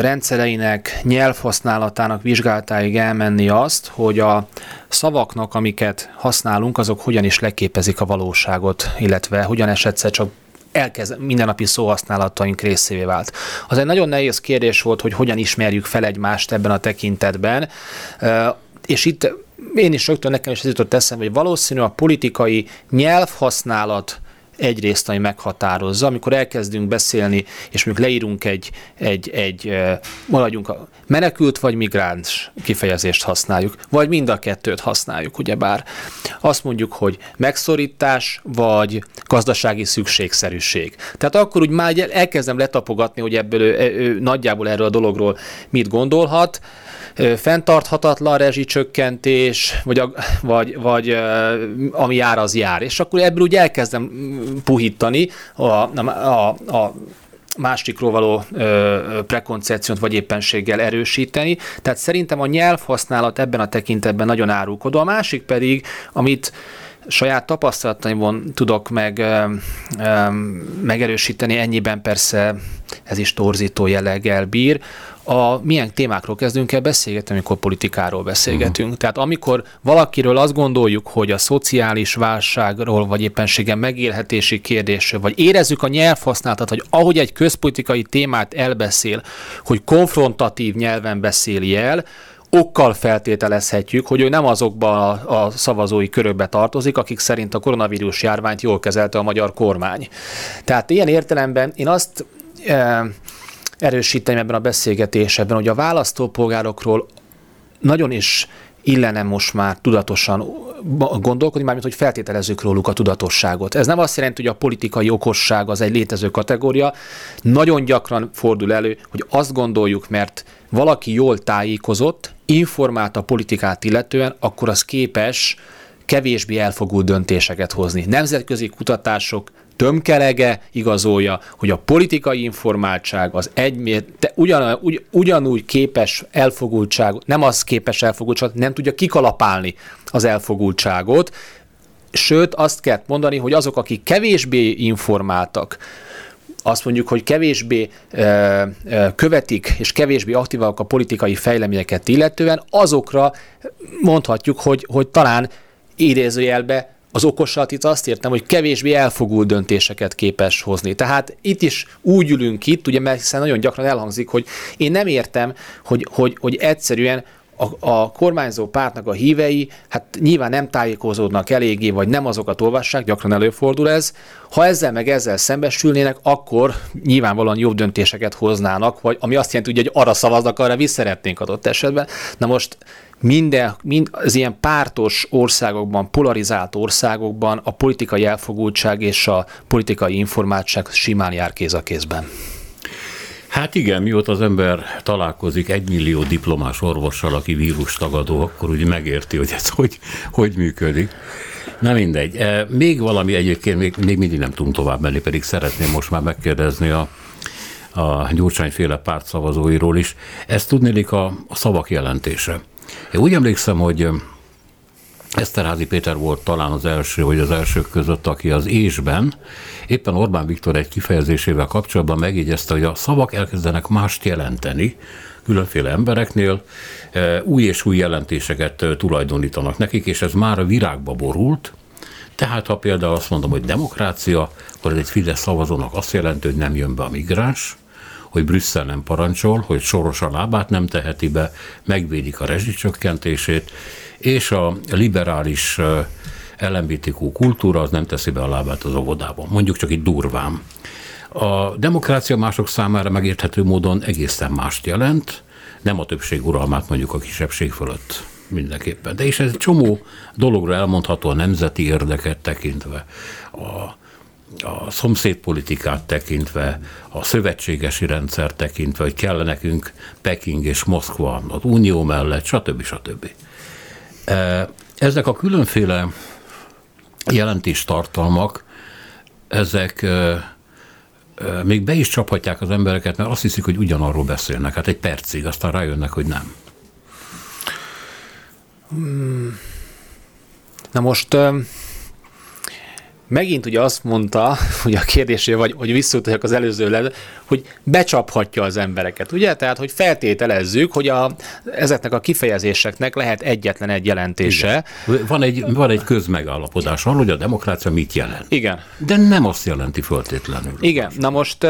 rendszereinek, nyelvhasználatának vizsgálatáig elmenni azt, hogy a szavaknak, amiket használunk, azok hogyan is leképezik a valóságot, illetve hogyan esetleg csak elkezd, mindennapi szóhasználataink részévé vált. Az egy nagyon nehéz kérdés volt, hogy hogyan ismerjük fel egymást ebben a tekintetben, és itt én is rögtön nekem is ez jutott eszembe, hogy valószínű a politikai nyelvhasználat egyrészt, ami meghatározza, amikor elkezdünk beszélni, és mondjuk leírunk egy, egy, egy maradjunk a menekült vagy migráns kifejezést használjuk, vagy mind a kettőt használjuk, ugyebár. Azt mondjuk, hogy megszorítás, vagy gazdasági szükségszerűség. Tehát akkor úgy már elkezdem letapogatni, hogy ebből ő, ő, nagyjából erről a dologról mit gondolhat, fenntarthatatlan rezsicsökkentés, vagy, a, vagy, vagy ami jár, az jár. És akkor ebből úgy elkezdem puhítani a, a, a másikról való ö, prekoncepciót vagy éppenséggel erősíteni. Tehát szerintem a nyelvhasználat ebben a tekintetben nagyon árulkodó. A másik pedig, amit saját tapasztalataimon tudok meg ö, ö, megerősíteni, ennyiben persze ez is torzító jelleggel bír, a milyen témákról kezdünk el beszélgetni, amikor politikáról beszélgetünk. Uh-huh. Tehát amikor valakiről azt gondoljuk, hogy a szociális válságról, vagy éppenséggel megélhetési kérdésről, vagy érezzük a nyelvhasználatot, hogy ahogy egy közpolitikai témát elbeszél, hogy konfrontatív nyelven beszéli el, okkal feltételezhetjük, hogy ő nem azokba a, a szavazói körökbe tartozik, akik szerint a koronavírus járványt jól kezelte a magyar kormány. Tehát ilyen értelemben én azt e, erősíteni ebben a beszélgetésben, hogy a választópolgárokról nagyon is illene most már tudatosan gondolkodni, mármint hogy feltételezzük róluk a tudatosságot. Ez nem azt jelenti, hogy a politikai okosság az egy létező kategória. Nagyon gyakran fordul elő, hogy azt gondoljuk, mert valaki jól tájékozott, informált a politikát illetően, akkor az képes kevésbé elfogult döntéseket hozni. Nemzetközi kutatások tömkelege igazolja, hogy a politikai informáltság az egy, te ugyan, ugy, ugyanúgy képes elfogultságot, nem az képes elfogultságot, nem tudja kikalapálni az elfogultságot, sőt azt kell mondani, hogy azok, akik kevésbé informáltak, azt mondjuk, hogy kevésbé ö, ö, követik és kevésbé aktívak a politikai fejleményeket illetően, azokra mondhatjuk, hogy, hogy talán idézőjelbe az okosat itt azt értem, hogy kevésbé elfogult döntéseket képes hozni. Tehát itt is úgy ülünk itt, ugye, mert hiszen nagyon gyakran elhangzik, hogy én nem értem, hogy, hogy, hogy egyszerűen a, a kormányzó pártnak a hívei, hát nyilván nem tájékozódnak eléggé, vagy nem azokat olvassák, gyakran előfordul ez. Ha ezzel meg ezzel szembesülnének, akkor nyilvánvalóan jobb döntéseket hoznának, vagy ami azt jelenti, hogy arra szavaznak, arra visszaretnénk adott esetben. Na most minden, mind az ilyen pártos országokban, polarizált országokban a politikai elfogultság és a politikai informáltság simán jár kéz a kézben. Hát igen, mióta az ember találkozik egy millió diplomás orvossal, aki vírustagadó, akkor úgy megérti, hogy ez hogy, hogy működik. Na mindegy. E, még valami egyébként, még, még mindig nem tudunk tovább menni, pedig szeretném most már megkérdezni a, a Gyurcsányféle pártszavazóiról is. Ezt tudnélik a, a szavak jelentése. Én úgy emlékszem, hogy Eszterházi Péter volt talán az első, vagy az elsők között, aki az ésben éppen Orbán Viktor egy kifejezésével kapcsolatban megjegyezte, hogy a szavak elkezdenek mást jelenteni, különféle embereknél új és új jelentéseket tulajdonítanak nekik, és ez már a virágba borult, tehát ha például azt mondom, hogy demokrácia, akkor ez egy Fidesz szavazónak azt jelenti, hogy nem jön be a migráns, hogy Brüsszel nem parancsol, hogy soros a lábát nem teheti be, megvédik a rezsicsökkentését, és a liberális LMBTQ kultúra az nem teszi be a lábát az óvodában. Mondjuk csak itt durván. A demokrácia mások számára megérthető módon egészen mást jelent, nem a többség uralmát mondjuk a kisebbség fölött mindenképpen. De és ez egy csomó dologra elmondható a nemzeti érdeket tekintve, a a szomszédpolitikát tekintve, a szövetségesi rendszer tekintve, hogy kell nekünk Peking és Moszkva az unió mellett, stb. stb. E, ezek a különféle jelentéstartalmak, ezek e, e, még be is csaphatják az embereket, mert azt hiszik, hogy ugyanarról beszélnek. Hát egy percig, aztán rájönnek, hogy nem. Na most megint ugye azt mondta, (laughs) hogy a kérdésére, vagy hogy visszatérjek az előző hogy becsaphatja az embereket, ugye? Tehát, hogy feltételezzük, hogy a, ezeknek a kifejezéseknek lehet egyetlen egy jelentése. Igen. Van egy, van egy közmegállapodás arról, hogy a demokrácia mit jelent. Igen. De nem azt jelenti föltétlenül. Igen. Na most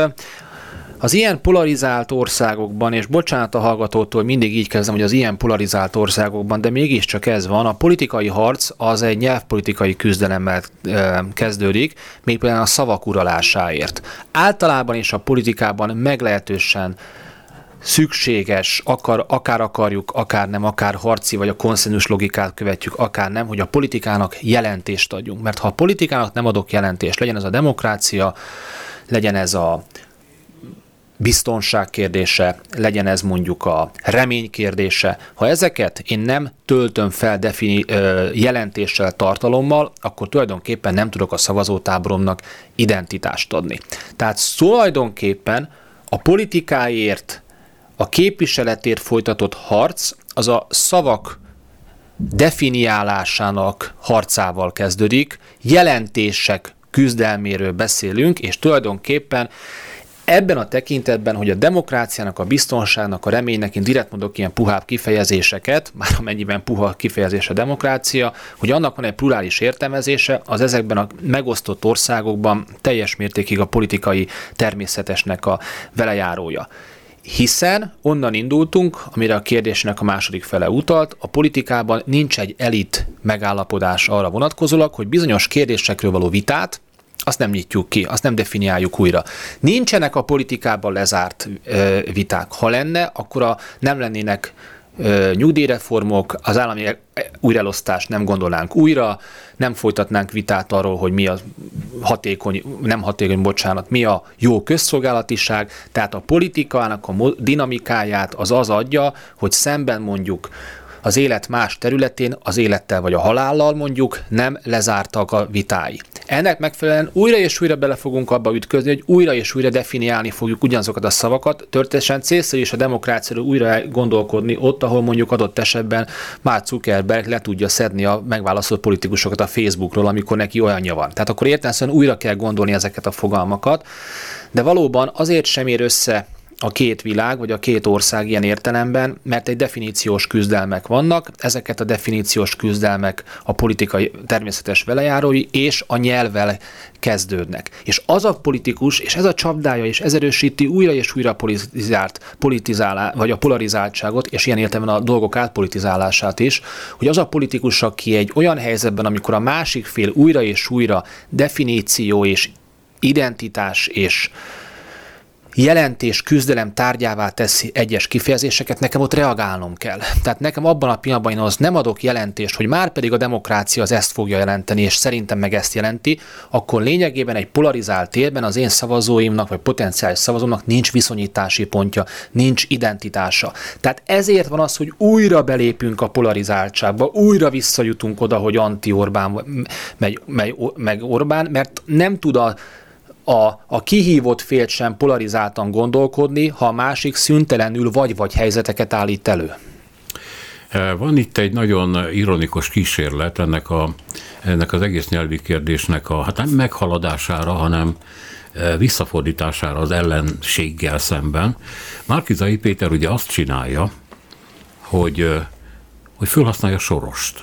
az ilyen polarizált országokban, és bocsánat a hallgatótól, mindig így kezdem, hogy az ilyen polarizált országokban, de mégiscsak ez van, a politikai harc az egy nyelvpolitikai küzdelemmel kezdődik, még például a szavak uralásáért. Általában is a politikában meglehetősen szükséges, akar, akár akarjuk, akár nem, akár harci, vagy a konszenzus logikát követjük, akár nem, hogy a politikának jelentést adjunk. Mert ha a politikának nem adok jelentést, legyen ez a demokrácia, legyen ez a biztonság kérdése, legyen ez mondjuk a remény kérdése. Ha ezeket én nem töltöm fel defini, jelentéssel, tartalommal, akkor tulajdonképpen nem tudok a szavazótáboromnak identitást adni. Tehát tulajdonképpen a politikáért, a képviseletért folytatott harc az a szavak definiálásának harcával kezdődik, jelentések küzdelméről beszélünk, és tulajdonképpen Ebben a tekintetben, hogy a demokráciának, a biztonságnak, a reménynek, én direkt mondok ilyen puhább kifejezéseket, (laughs) már amennyiben puha kifejezés a demokrácia, hogy annak van egy plurális értelmezése, az ezekben a megosztott országokban teljes mértékig a politikai természetesnek a velejárója. Hiszen onnan indultunk, amire a kérdésnek a második fele utalt, a politikában nincs egy elit megállapodás arra vonatkozólag, hogy bizonyos kérdésekről való vitát, azt nem nyitjuk ki, azt nem definiáljuk újra. Nincsenek a politikában lezárt ö, viták. Ha lenne, akkor a, nem lennének ö, nyugdíjreformok, az állami újraelosztást nem gondolnánk újra, nem folytatnánk vitát arról, hogy mi a hatékony, nem hatékony, bocsánat, mi a jó közszolgálatiság, tehát a politikának a dinamikáját az az adja, hogy szemben mondjuk az élet más területén, az élettel vagy a halállal mondjuk nem lezártak a vitái. Ennek megfelelően újra és újra bele fogunk abba ütközni, hogy újra és újra definiálni fogjuk ugyanazokat a szavakat. Történetesen célszerű is a demokráciáról újra gondolkodni ott, ahol mondjuk adott esetben Mark Zuckerberg le tudja szedni a megválasztott politikusokat a Facebookról, amikor neki olyanja van. Tehát akkor értelemszerűen újra kell gondolni ezeket a fogalmakat, de valóban azért sem ér össze a két világ, vagy a két ország ilyen értelemben, mert egy definíciós küzdelmek vannak, ezeket a definíciós küzdelmek a politikai természetes velejárói és a nyelvvel kezdődnek. És az a politikus, és ez a csapdája, és ez erősíti újra és újra politizált, politizálá, vagy a polarizáltságot, és ilyen értelemben a dolgok átpolitizálását is, hogy az a politikus, aki egy olyan helyzetben, amikor a másik fél újra és újra definíció és identitás és jelentés, küzdelem tárgyává teszi egyes kifejezéseket, nekem ott reagálnom kell. Tehát nekem abban a pillanatban én az nem adok jelentést, hogy már pedig a demokrácia az ezt fogja jelenteni, és szerintem meg ezt jelenti, akkor lényegében egy polarizált térben az én szavazóimnak, vagy potenciális szavazóimnak nincs viszonyítási pontja, nincs identitása. Tehát ezért van az, hogy újra belépünk a polarizáltságba, újra visszajutunk oda, hogy anti-Orbán meg, meg, meg Orbán, mert nem tud a a, a kihívott félt sem polarizáltan gondolkodni, ha a másik szüntelenül vagy-vagy helyzeteket állít elő. E, van itt egy nagyon ironikus kísérlet ennek, a, ennek az egész nyelvi kérdésnek a, hát nem meghaladására, hanem e, visszafordítására az ellenséggel szemben. Márkizai Péter ugye azt csinálja, hogy, e, hogy felhasználja sorost.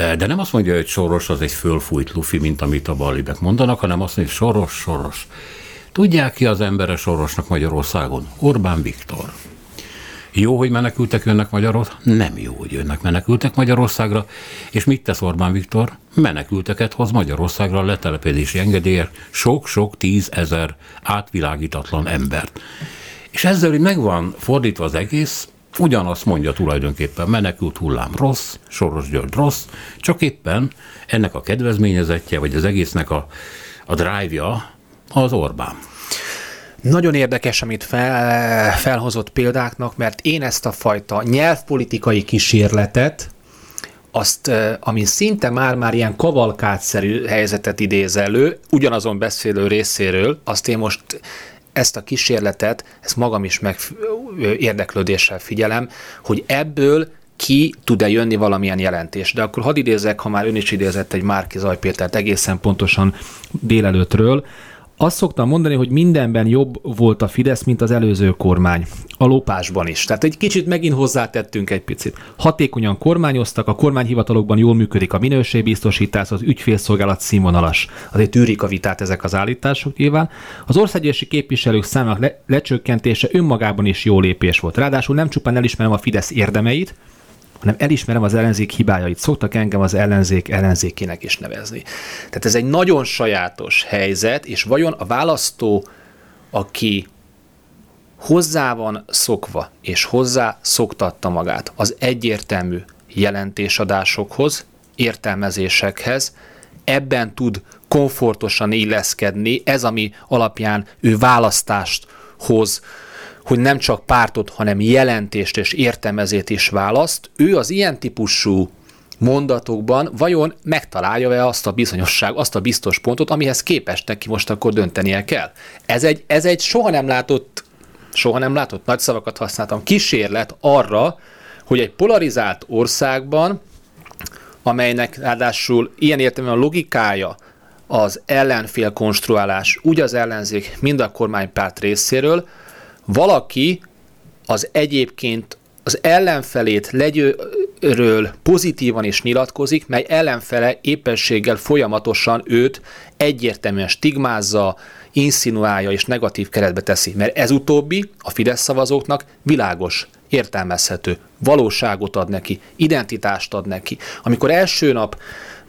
De nem azt mondja, hogy Soros az egy fölfújt lufi, mint amit a balibek mondanak, hanem azt mondja, hogy Soros, Soros. Tudják ki az embere Sorosnak Magyarországon? Orbán Viktor. Jó, hogy menekültek jönnek Magyarországra? Nem jó, hogy jönnek menekültek Magyarországra. És mit tesz Orbán Viktor? Menekülteket hoz Magyarországra a letelepedési engedélyért sok-sok tízezer átvilágítatlan embert. És ezzel, hogy megvan fordítva az egész, ugyanazt mondja tulajdonképpen, menekült hullám rossz, Soros György rossz, csak éppen ennek a kedvezményezetje, vagy az egésznek a, a drive-ja az Orbán. Nagyon érdekes, amit fel, felhozott példáknak, mert én ezt a fajta nyelvpolitikai kísérletet, azt, ami szinte már-már ilyen kavalkátszerű helyzetet idéz elő, ugyanazon beszélő részéről, azt én most ezt a kísérletet, ezt magam is meg érdeklődéssel figyelem, hogy ebből ki tud-e jönni valamilyen jelentés. De akkor hadd idézek, ha már ön is idézett egy Márki Zajpétert egészen pontosan délelőttről, azt szoktam mondani, hogy mindenben jobb volt a Fidesz, mint az előző kormány. A lopásban is. Tehát egy kicsit megint hozzátettünk egy picit. Hatékonyan kormányoztak, a kormányhivatalokban jól működik a minőségbiztosítás, az ügyfélszolgálat színvonalas. Azért tűrik a vitát ezek az állítások nyilván. Az országgyűlési képviselők számának le- lecsökkentése önmagában is jó lépés volt. Ráadásul nem csupán elismerem a Fidesz érdemeit, hanem elismerem az ellenzék hibájait. Szoktak engem az ellenzék ellenzékének is nevezni. Tehát ez egy nagyon sajátos helyzet, és vajon a választó, aki hozzá van szokva, és hozzá szoktatta magát az egyértelmű jelentésadásokhoz, értelmezésekhez, ebben tud komfortosan illeszkedni, ez ami alapján ő választást hoz hogy nem csak pártot, hanem jelentést és értelmezét is választ, ő az ilyen típusú mondatokban vajon megtalálja-e azt a bizonyosság, azt a biztos pontot, amihez képest neki most akkor döntenie kell. Ez egy, ez egy soha nem látott, soha nem látott, nagy szavakat használtam, kísérlet arra, hogy egy polarizált országban, amelynek ráadásul ilyen értelemben a logikája az ellenfél konstruálás, úgy az ellenzék, mind a kormánypárt részéről, valaki az egyébként az ellenfelét legyőről pozitívan is nyilatkozik, mely ellenfele éppenséggel folyamatosan őt egyértelműen stigmázza, inszinuálja és negatív keretbe teszi. Mert ez utóbbi a Fidesz szavazóknak világos, értelmezhető, valóságot ad neki, identitást ad neki. Amikor első nap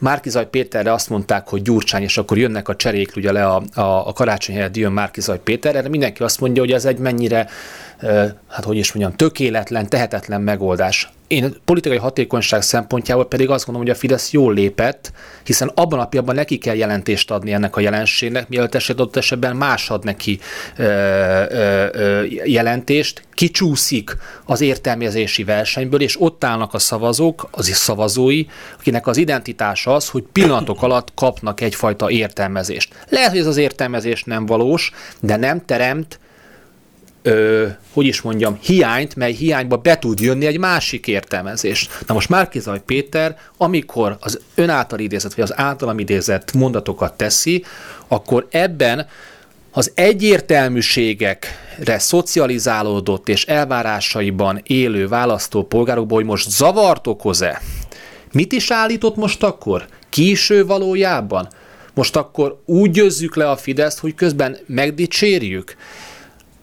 Márkizaj Péterre azt mondták, hogy Gyurcsány, és akkor jönnek a cserék ugye le a, a, a karácsony helyett jön Márkizaj Péter, erre mindenki azt mondja, hogy ez egy mennyire, hát hogy is mondjam, tökéletlen, tehetetlen megoldás. Én politikai hatékonyság szempontjából pedig azt gondolom, hogy a Fidesz jól lépett, hiszen abban a pillanatban neki kell jelentést adni ennek a jelenségnek, mielőtt esetett esetben más ad neki ö, ö, ö, jelentést, kicsúszik az értelmezési versenyből, és ott állnak a szavazók, az is szavazói, akinek az identitása az, hogy pillanatok alatt kapnak egyfajta értelmezést. Lehet, hogy ez az értelmezés nem valós, de nem teremt ö, hogy is mondjam, hiányt, mely hiányba be tud jönni egy másik értelmezés. Na most Márkizaj Péter, amikor az ön által idézett, vagy az általam idézett mondatokat teszi, akkor ebben az egyértelműségek egyre szocializálódott és elvárásaiban élő választópolgárokból, hogy most zavart okoz-e? Mit is állított most akkor? Késő valójában? Most akkor úgy győzzük le a Fideszt, hogy közben megdicsérjük?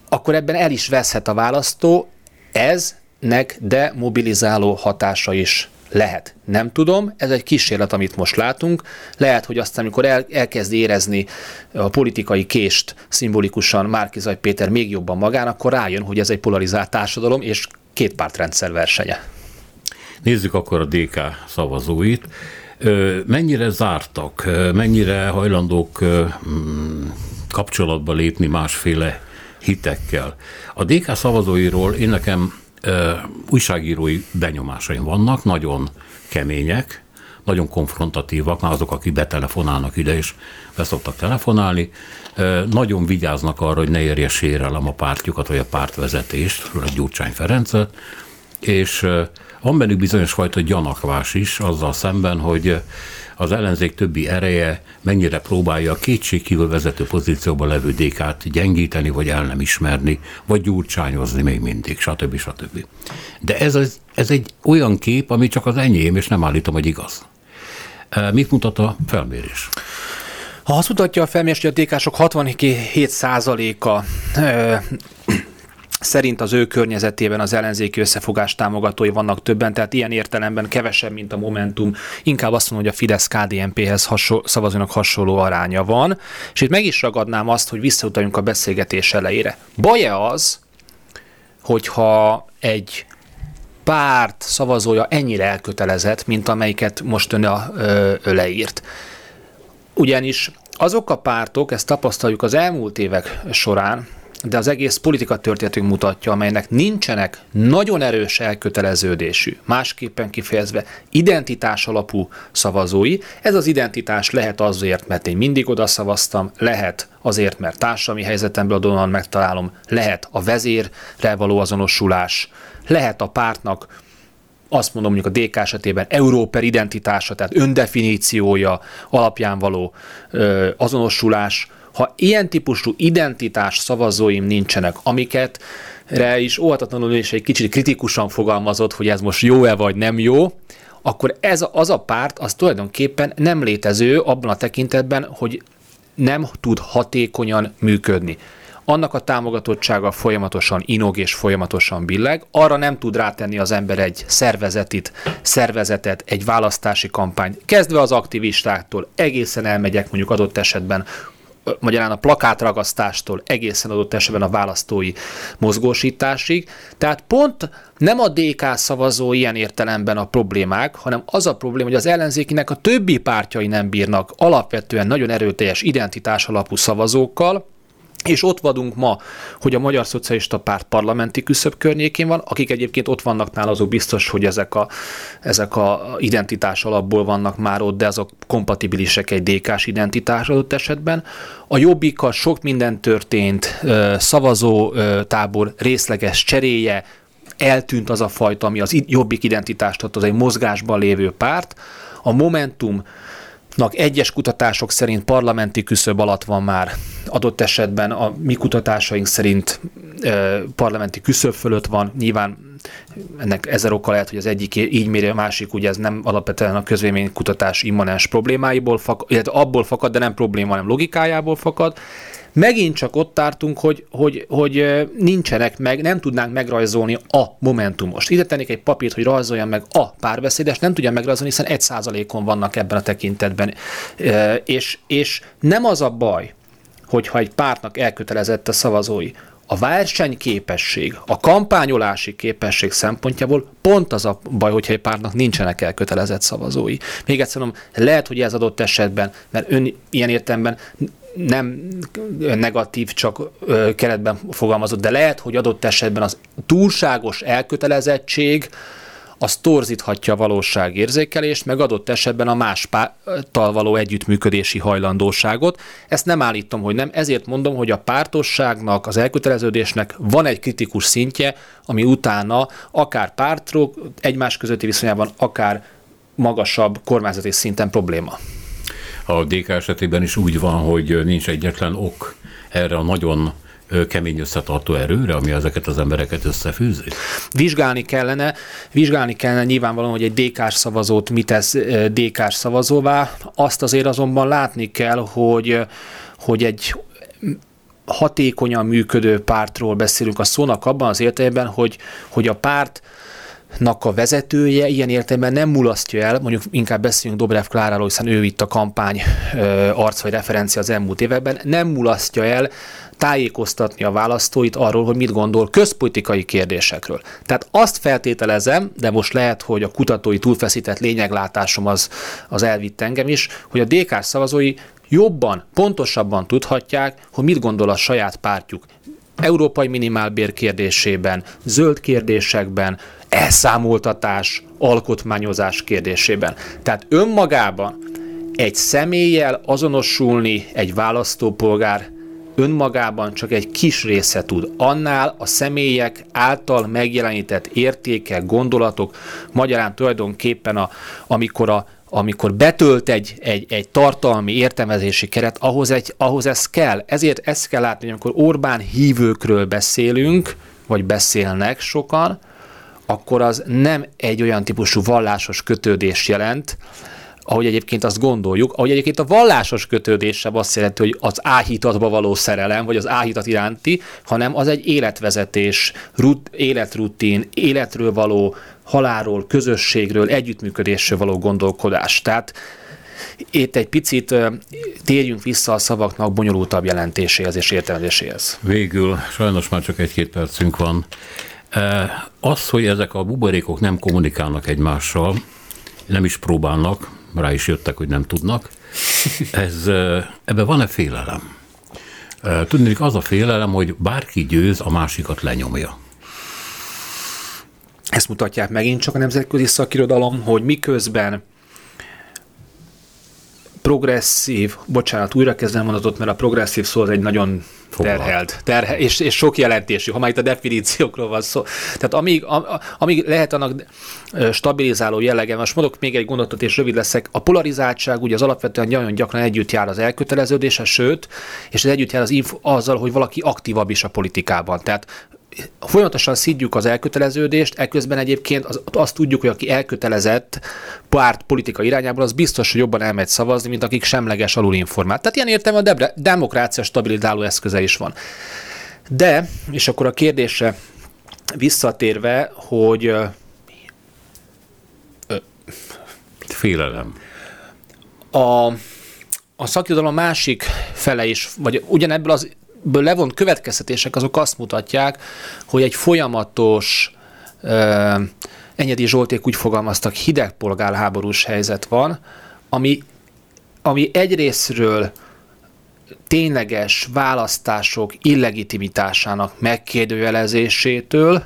Akkor ebben el is veszhet a választó, eznek demobilizáló hatása is lehet. Nem tudom, ez egy kísérlet, amit most látunk. Lehet, hogy aztán, amikor el, elkezd érezni a politikai kést szimbolikusan Márkizaj Péter még jobban magán, akkor rájön, hogy ez egy polarizált társadalom és két pártrendszer versenye. Nézzük akkor a DK szavazóit. Mennyire zártak, mennyire hajlandók kapcsolatba lépni másféle hitekkel. A DK szavazóiról én nekem újságírói benyomásaim vannak, nagyon kemények, nagyon konfrontatívak, már azok, akik betelefonálnak ide, és beszoktak telefonálni, nagyon vigyáznak arra, hogy ne érje sérelem a pártjukat, vagy a pártvezetést, főleg Gyurcsány Ferencet, és van bennük bizonyos fajta gyanakvás is azzal szemben, hogy az ellenzék többi ereje mennyire próbálja a kétségkívül vezető pozícióban levő DK-t gyengíteni, vagy el nem ismerni, vagy gyurcsányozni még mindig, stb. stb. De ez, az, ez egy olyan kép, ami csak az enyém, és nem állítom, hogy igaz. Mit mutat a felmérés? Ha azt mutatja a felmérés, hogy a DK-sok 67%-a szerint az ő környezetében az ellenzéki összefogás támogatói vannak többen, tehát ilyen értelemben kevesebb, mint a Momentum. Inkább azt mondom, hogy a fidesz kdnp hez hasonló, szavazónak hasonló aránya van. És itt meg is ragadnám azt, hogy visszautaljunk a beszélgetés elejére. Baj-e az, hogyha egy párt szavazója ennyire elkötelezett, mint amelyiket most ön a, ö, leírt. Ugyanis azok a pártok, ezt tapasztaljuk az elmúlt évek során, de az egész politika történetünk mutatja, amelynek nincsenek nagyon erős elköteleződésű, másképpen kifejezve identitás alapú szavazói. Ez az identitás lehet azért, mert én mindig oda szavaztam, lehet azért, mert társadalmi helyzetemben adóan megtalálom, lehet a vezérre való azonosulás, lehet a pártnak azt mondom mondjuk a DK esetében Európer identitása, tehát öndefiníciója alapján való ö, azonosulás, ha ilyen típusú identitás szavazóim nincsenek, amiket re is óhatatlanul is egy kicsit kritikusan fogalmazott, hogy ez most jó-e vagy nem jó, akkor ez az a párt az tulajdonképpen nem létező abban a tekintetben, hogy nem tud hatékonyan működni. Annak a támogatottsága folyamatosan inog és folyamatosan billeg, arra nem tud rátenni az ember egy szervezetit, szervezetet, egy választási kampányt, kezdve az aktivistáktól, egészen elmegyek mondjuk adott esetben magyarán a plakátragasztástól egészen adott esetben a választói mozgósításig. Tehát pont nem a DK szavazó ilyen értelemben a problémák, hanem az a probléma, hogy az ellenzékinek a többi pártjai nem bírnak alapvetően nagyon erőteljes identitás alapú szavazókkal, és ott vagyunk ma, hogy a Magyar Szocialista Párt parlamenti küszöb környékén van, akik egyébként ott vannak nála, azok biztos, hogy ezek a, ezek a identitás alapból vannak már ott, de azok kompatibilisek egy DK-s identitás adott esetben. A jobbikkal sok minden történt, szavazó tábor részleges cseréje, eltűnt az a fajta, ami az jobbik identitást ad, az egy mozgásban lévő párt. A Momentum egyes kutatások szerint parlamenti küszöb alatt van már, adott esetben a mi kutatásaink szerint parlamenti küszöb fölött van, nyilván ennek ezer oka lehet, hogy az egyik így méri, a másik ugye ez nem alapvetően a közvéleménykutatás immanens problémáiból fakad, illetve abból fakad, de nem probléma, hanem logikájából fakad, megint csak ott tartunk, hogy, hogy, hogy nincsenek meg, nem tudnánk megrajzolni a momentumos. Ide tennék egy papírt, hogy rajzoljam meg a párbeszédes, nem tudja megrajzolni, hiszen egy százalékon vannak ebben a tekintetben. És, és nem az a baj, hogyha egy pártnak elkötelezett a szavazói, a versenyképesség, a kampányolási képesség szempontjából pont az a baj, hogyha egy pártnak nincsenek elkötelezett szavazói. Még egyszer mondom, lehet, hogy ez adott esetben, mert ön ilyen értelemben nem negatív, csak keretben fogalmazott, de lehet, hogy adott esetben az túlságos elkötelezettség az torzíthatja a valóságérzékelést, meg adott esetben a más párttal való együttműködési hajlandóságot. Ezt nem állítom, hogy nem, ezért mondom, hogy a pártosságnak, az elköteleződésnek van egy kritikus szintje, ami utána akár pártok egymás közötti viszonyában, akár magasabb kormányzati szinten probléma. A DK esetében is úgy van, hogy nincs egyetlen ok erre a nagyon kemény összetartó erőre, ami ezeket az embereket összefűzi? Vizsgálni kellene, vizsgálni kellene nyilvánvalóan, hogy egy DK-s szavazót mit tesz DK-s szavazóvá. Azt azért azonban látni kell, hogy, hogy egy hatékonyan működő pártról beszélünk a szónak abban az értelemben, hogy, hogy a párt nak a vezetője ilyen értelemben nem mulasztja el, mondjuk inkább beszéljünk Dobrev Kláráról, hiszen ő itt a kampány arc vagy referencia az elmúlt években, nem mulasztja el tájékoztatni a választóit arról, hogy mit gondol közpolitikai kérdésekről. Tehát azt feltételezem, de most lehet, hogy a kutatói túlfeszített lényeglátásom az, az elvitt engem is, hogy a DK szavazói jobban, pontosabban tudhatják, hogy mit gondol a saját pártjuk európai minimálbér kérdésében, zöld kérdésekben, elszámoltatás, alkotmányozás kérdésében. Tehát önmagában egy személlyel azonosulni egy választópolgár önmagában csak egy kis része tud. Annál a személyek által megjelenített értékek, gondolatok, magyarán tulajdonképpen a, amikor a amikor betölt egy, egy, egy tartalmi értelmezési keret, ahhoz, egy, ahhoz ez kell. Ezért ezt kell látni, hogy amikor Orbán hívőkről beszélünk, vagy beszélnek sokan, akkor az nem egy olyan típusú vallásos kötődés jelent, ahogy egyébként azt gondoljuk, ahogy egyébként a vallásos kötődés sem azt jelenti, hogy az áhítatba való szerelem, vagy az áhítat iránti, hanem az egy életvezetés, rut, életrutin, életről való halálról, közösségről, együttműködésről való gondolkodás. Tehát itt egy picit térjünk vissza a szavaknak bonyolultabb jelentéséhez és értelmezéséhez. Végül, sajnos már csak egy-két percünk van. Az, hogy ezek a buborékok nem kommunikálnak egymással, nem is próbálnak, rá is jöttek, hogy nem tudnak, ez, ebben van-e félelem? Tudni, az a félelem, hogy bárki győz, a másikat lenyomja. Ezt mutatják megint csak a nemzetközi szakirodalom, hogy miközben progresszív, bocsánat, újra kezdem mondatot, mert a progresszív szó az egy nagyon terhelt, terhe, és, és sok jelentésű, ha már itt a definíciókról van szó. Tehát amíg, a, amíg lehet annak stabilizáló jellege, most mondok még egy gondolatot, és rövid leszek, a polarizáltság ugye az alapvetően nagyon gyakran együtt jár az elköteleződése, sőt, és ez együtt jár az inf- azzal, hogy valaki aktívabb is a politikában. Tehát folyamatosan szidjuk az elköteleződést, ekközben egyébként az, azt tudjuk, hogy aki elkötelezett párt politika irányából, az biztos, hogy jobban elmegy szavazni, mint akik semleges alulinformált. Tehát ilyen értem a debre, demokrácia stabilizáló eszköze is van. De, és akkor a kérdésre visszatérve, hogy ö, Félelem. A, a szakirodalom másik fele is, vagy ugyanebből az ből levont következtetések azok azt mutatják, hogy egy folyamatos uh, Enyedi Zsolték úgy fogalmaztak, hideg polgárháborús helyzet van, ami, ami egyrésztről tényleges választások illegitimitásának megkérdőjelezésétől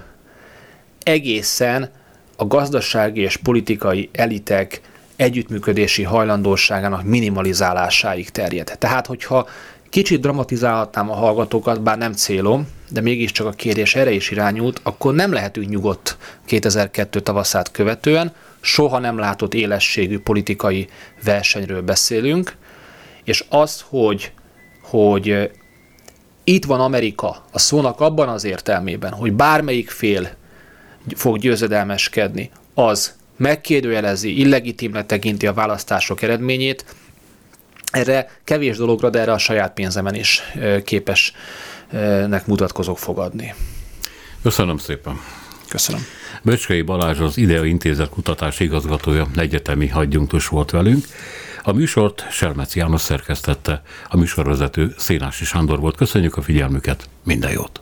egészen a gazdasági és politikai elitek együttműködési hajlandóságának minimalizálásáig terjed. Tehát, hogyha Kicsit dramatizálhatnám a hallgatókat, bár nem célom, de mégiscsak a kérdés erre is irányult, akkor nem lehetünk nyugodt 2002 tavaszát követően, soha nem látott élességű politikai versenyről beszélünk, és az, hogy, hogy itt van Amerika a szónak abban az értelmében, hogy bármelyik fél fog győzedelmeskedni, az megkérdőjelezi, illegitimne tekinti a választások eredményét, erre kevés dologra, de erre a saját pénzemen is képesnek mutatkozok fogadni. Köszönöm szépen. Köszönöm. Böcskei Balázs az IDEA Intézet kutatási igazgatója, egyetemi hagyjunktus volt velünk. A műsort Selmec János szerkesztette, a műsorvezető Szénási Sándor volt. Köszönjük a figyelmüket, minden jót!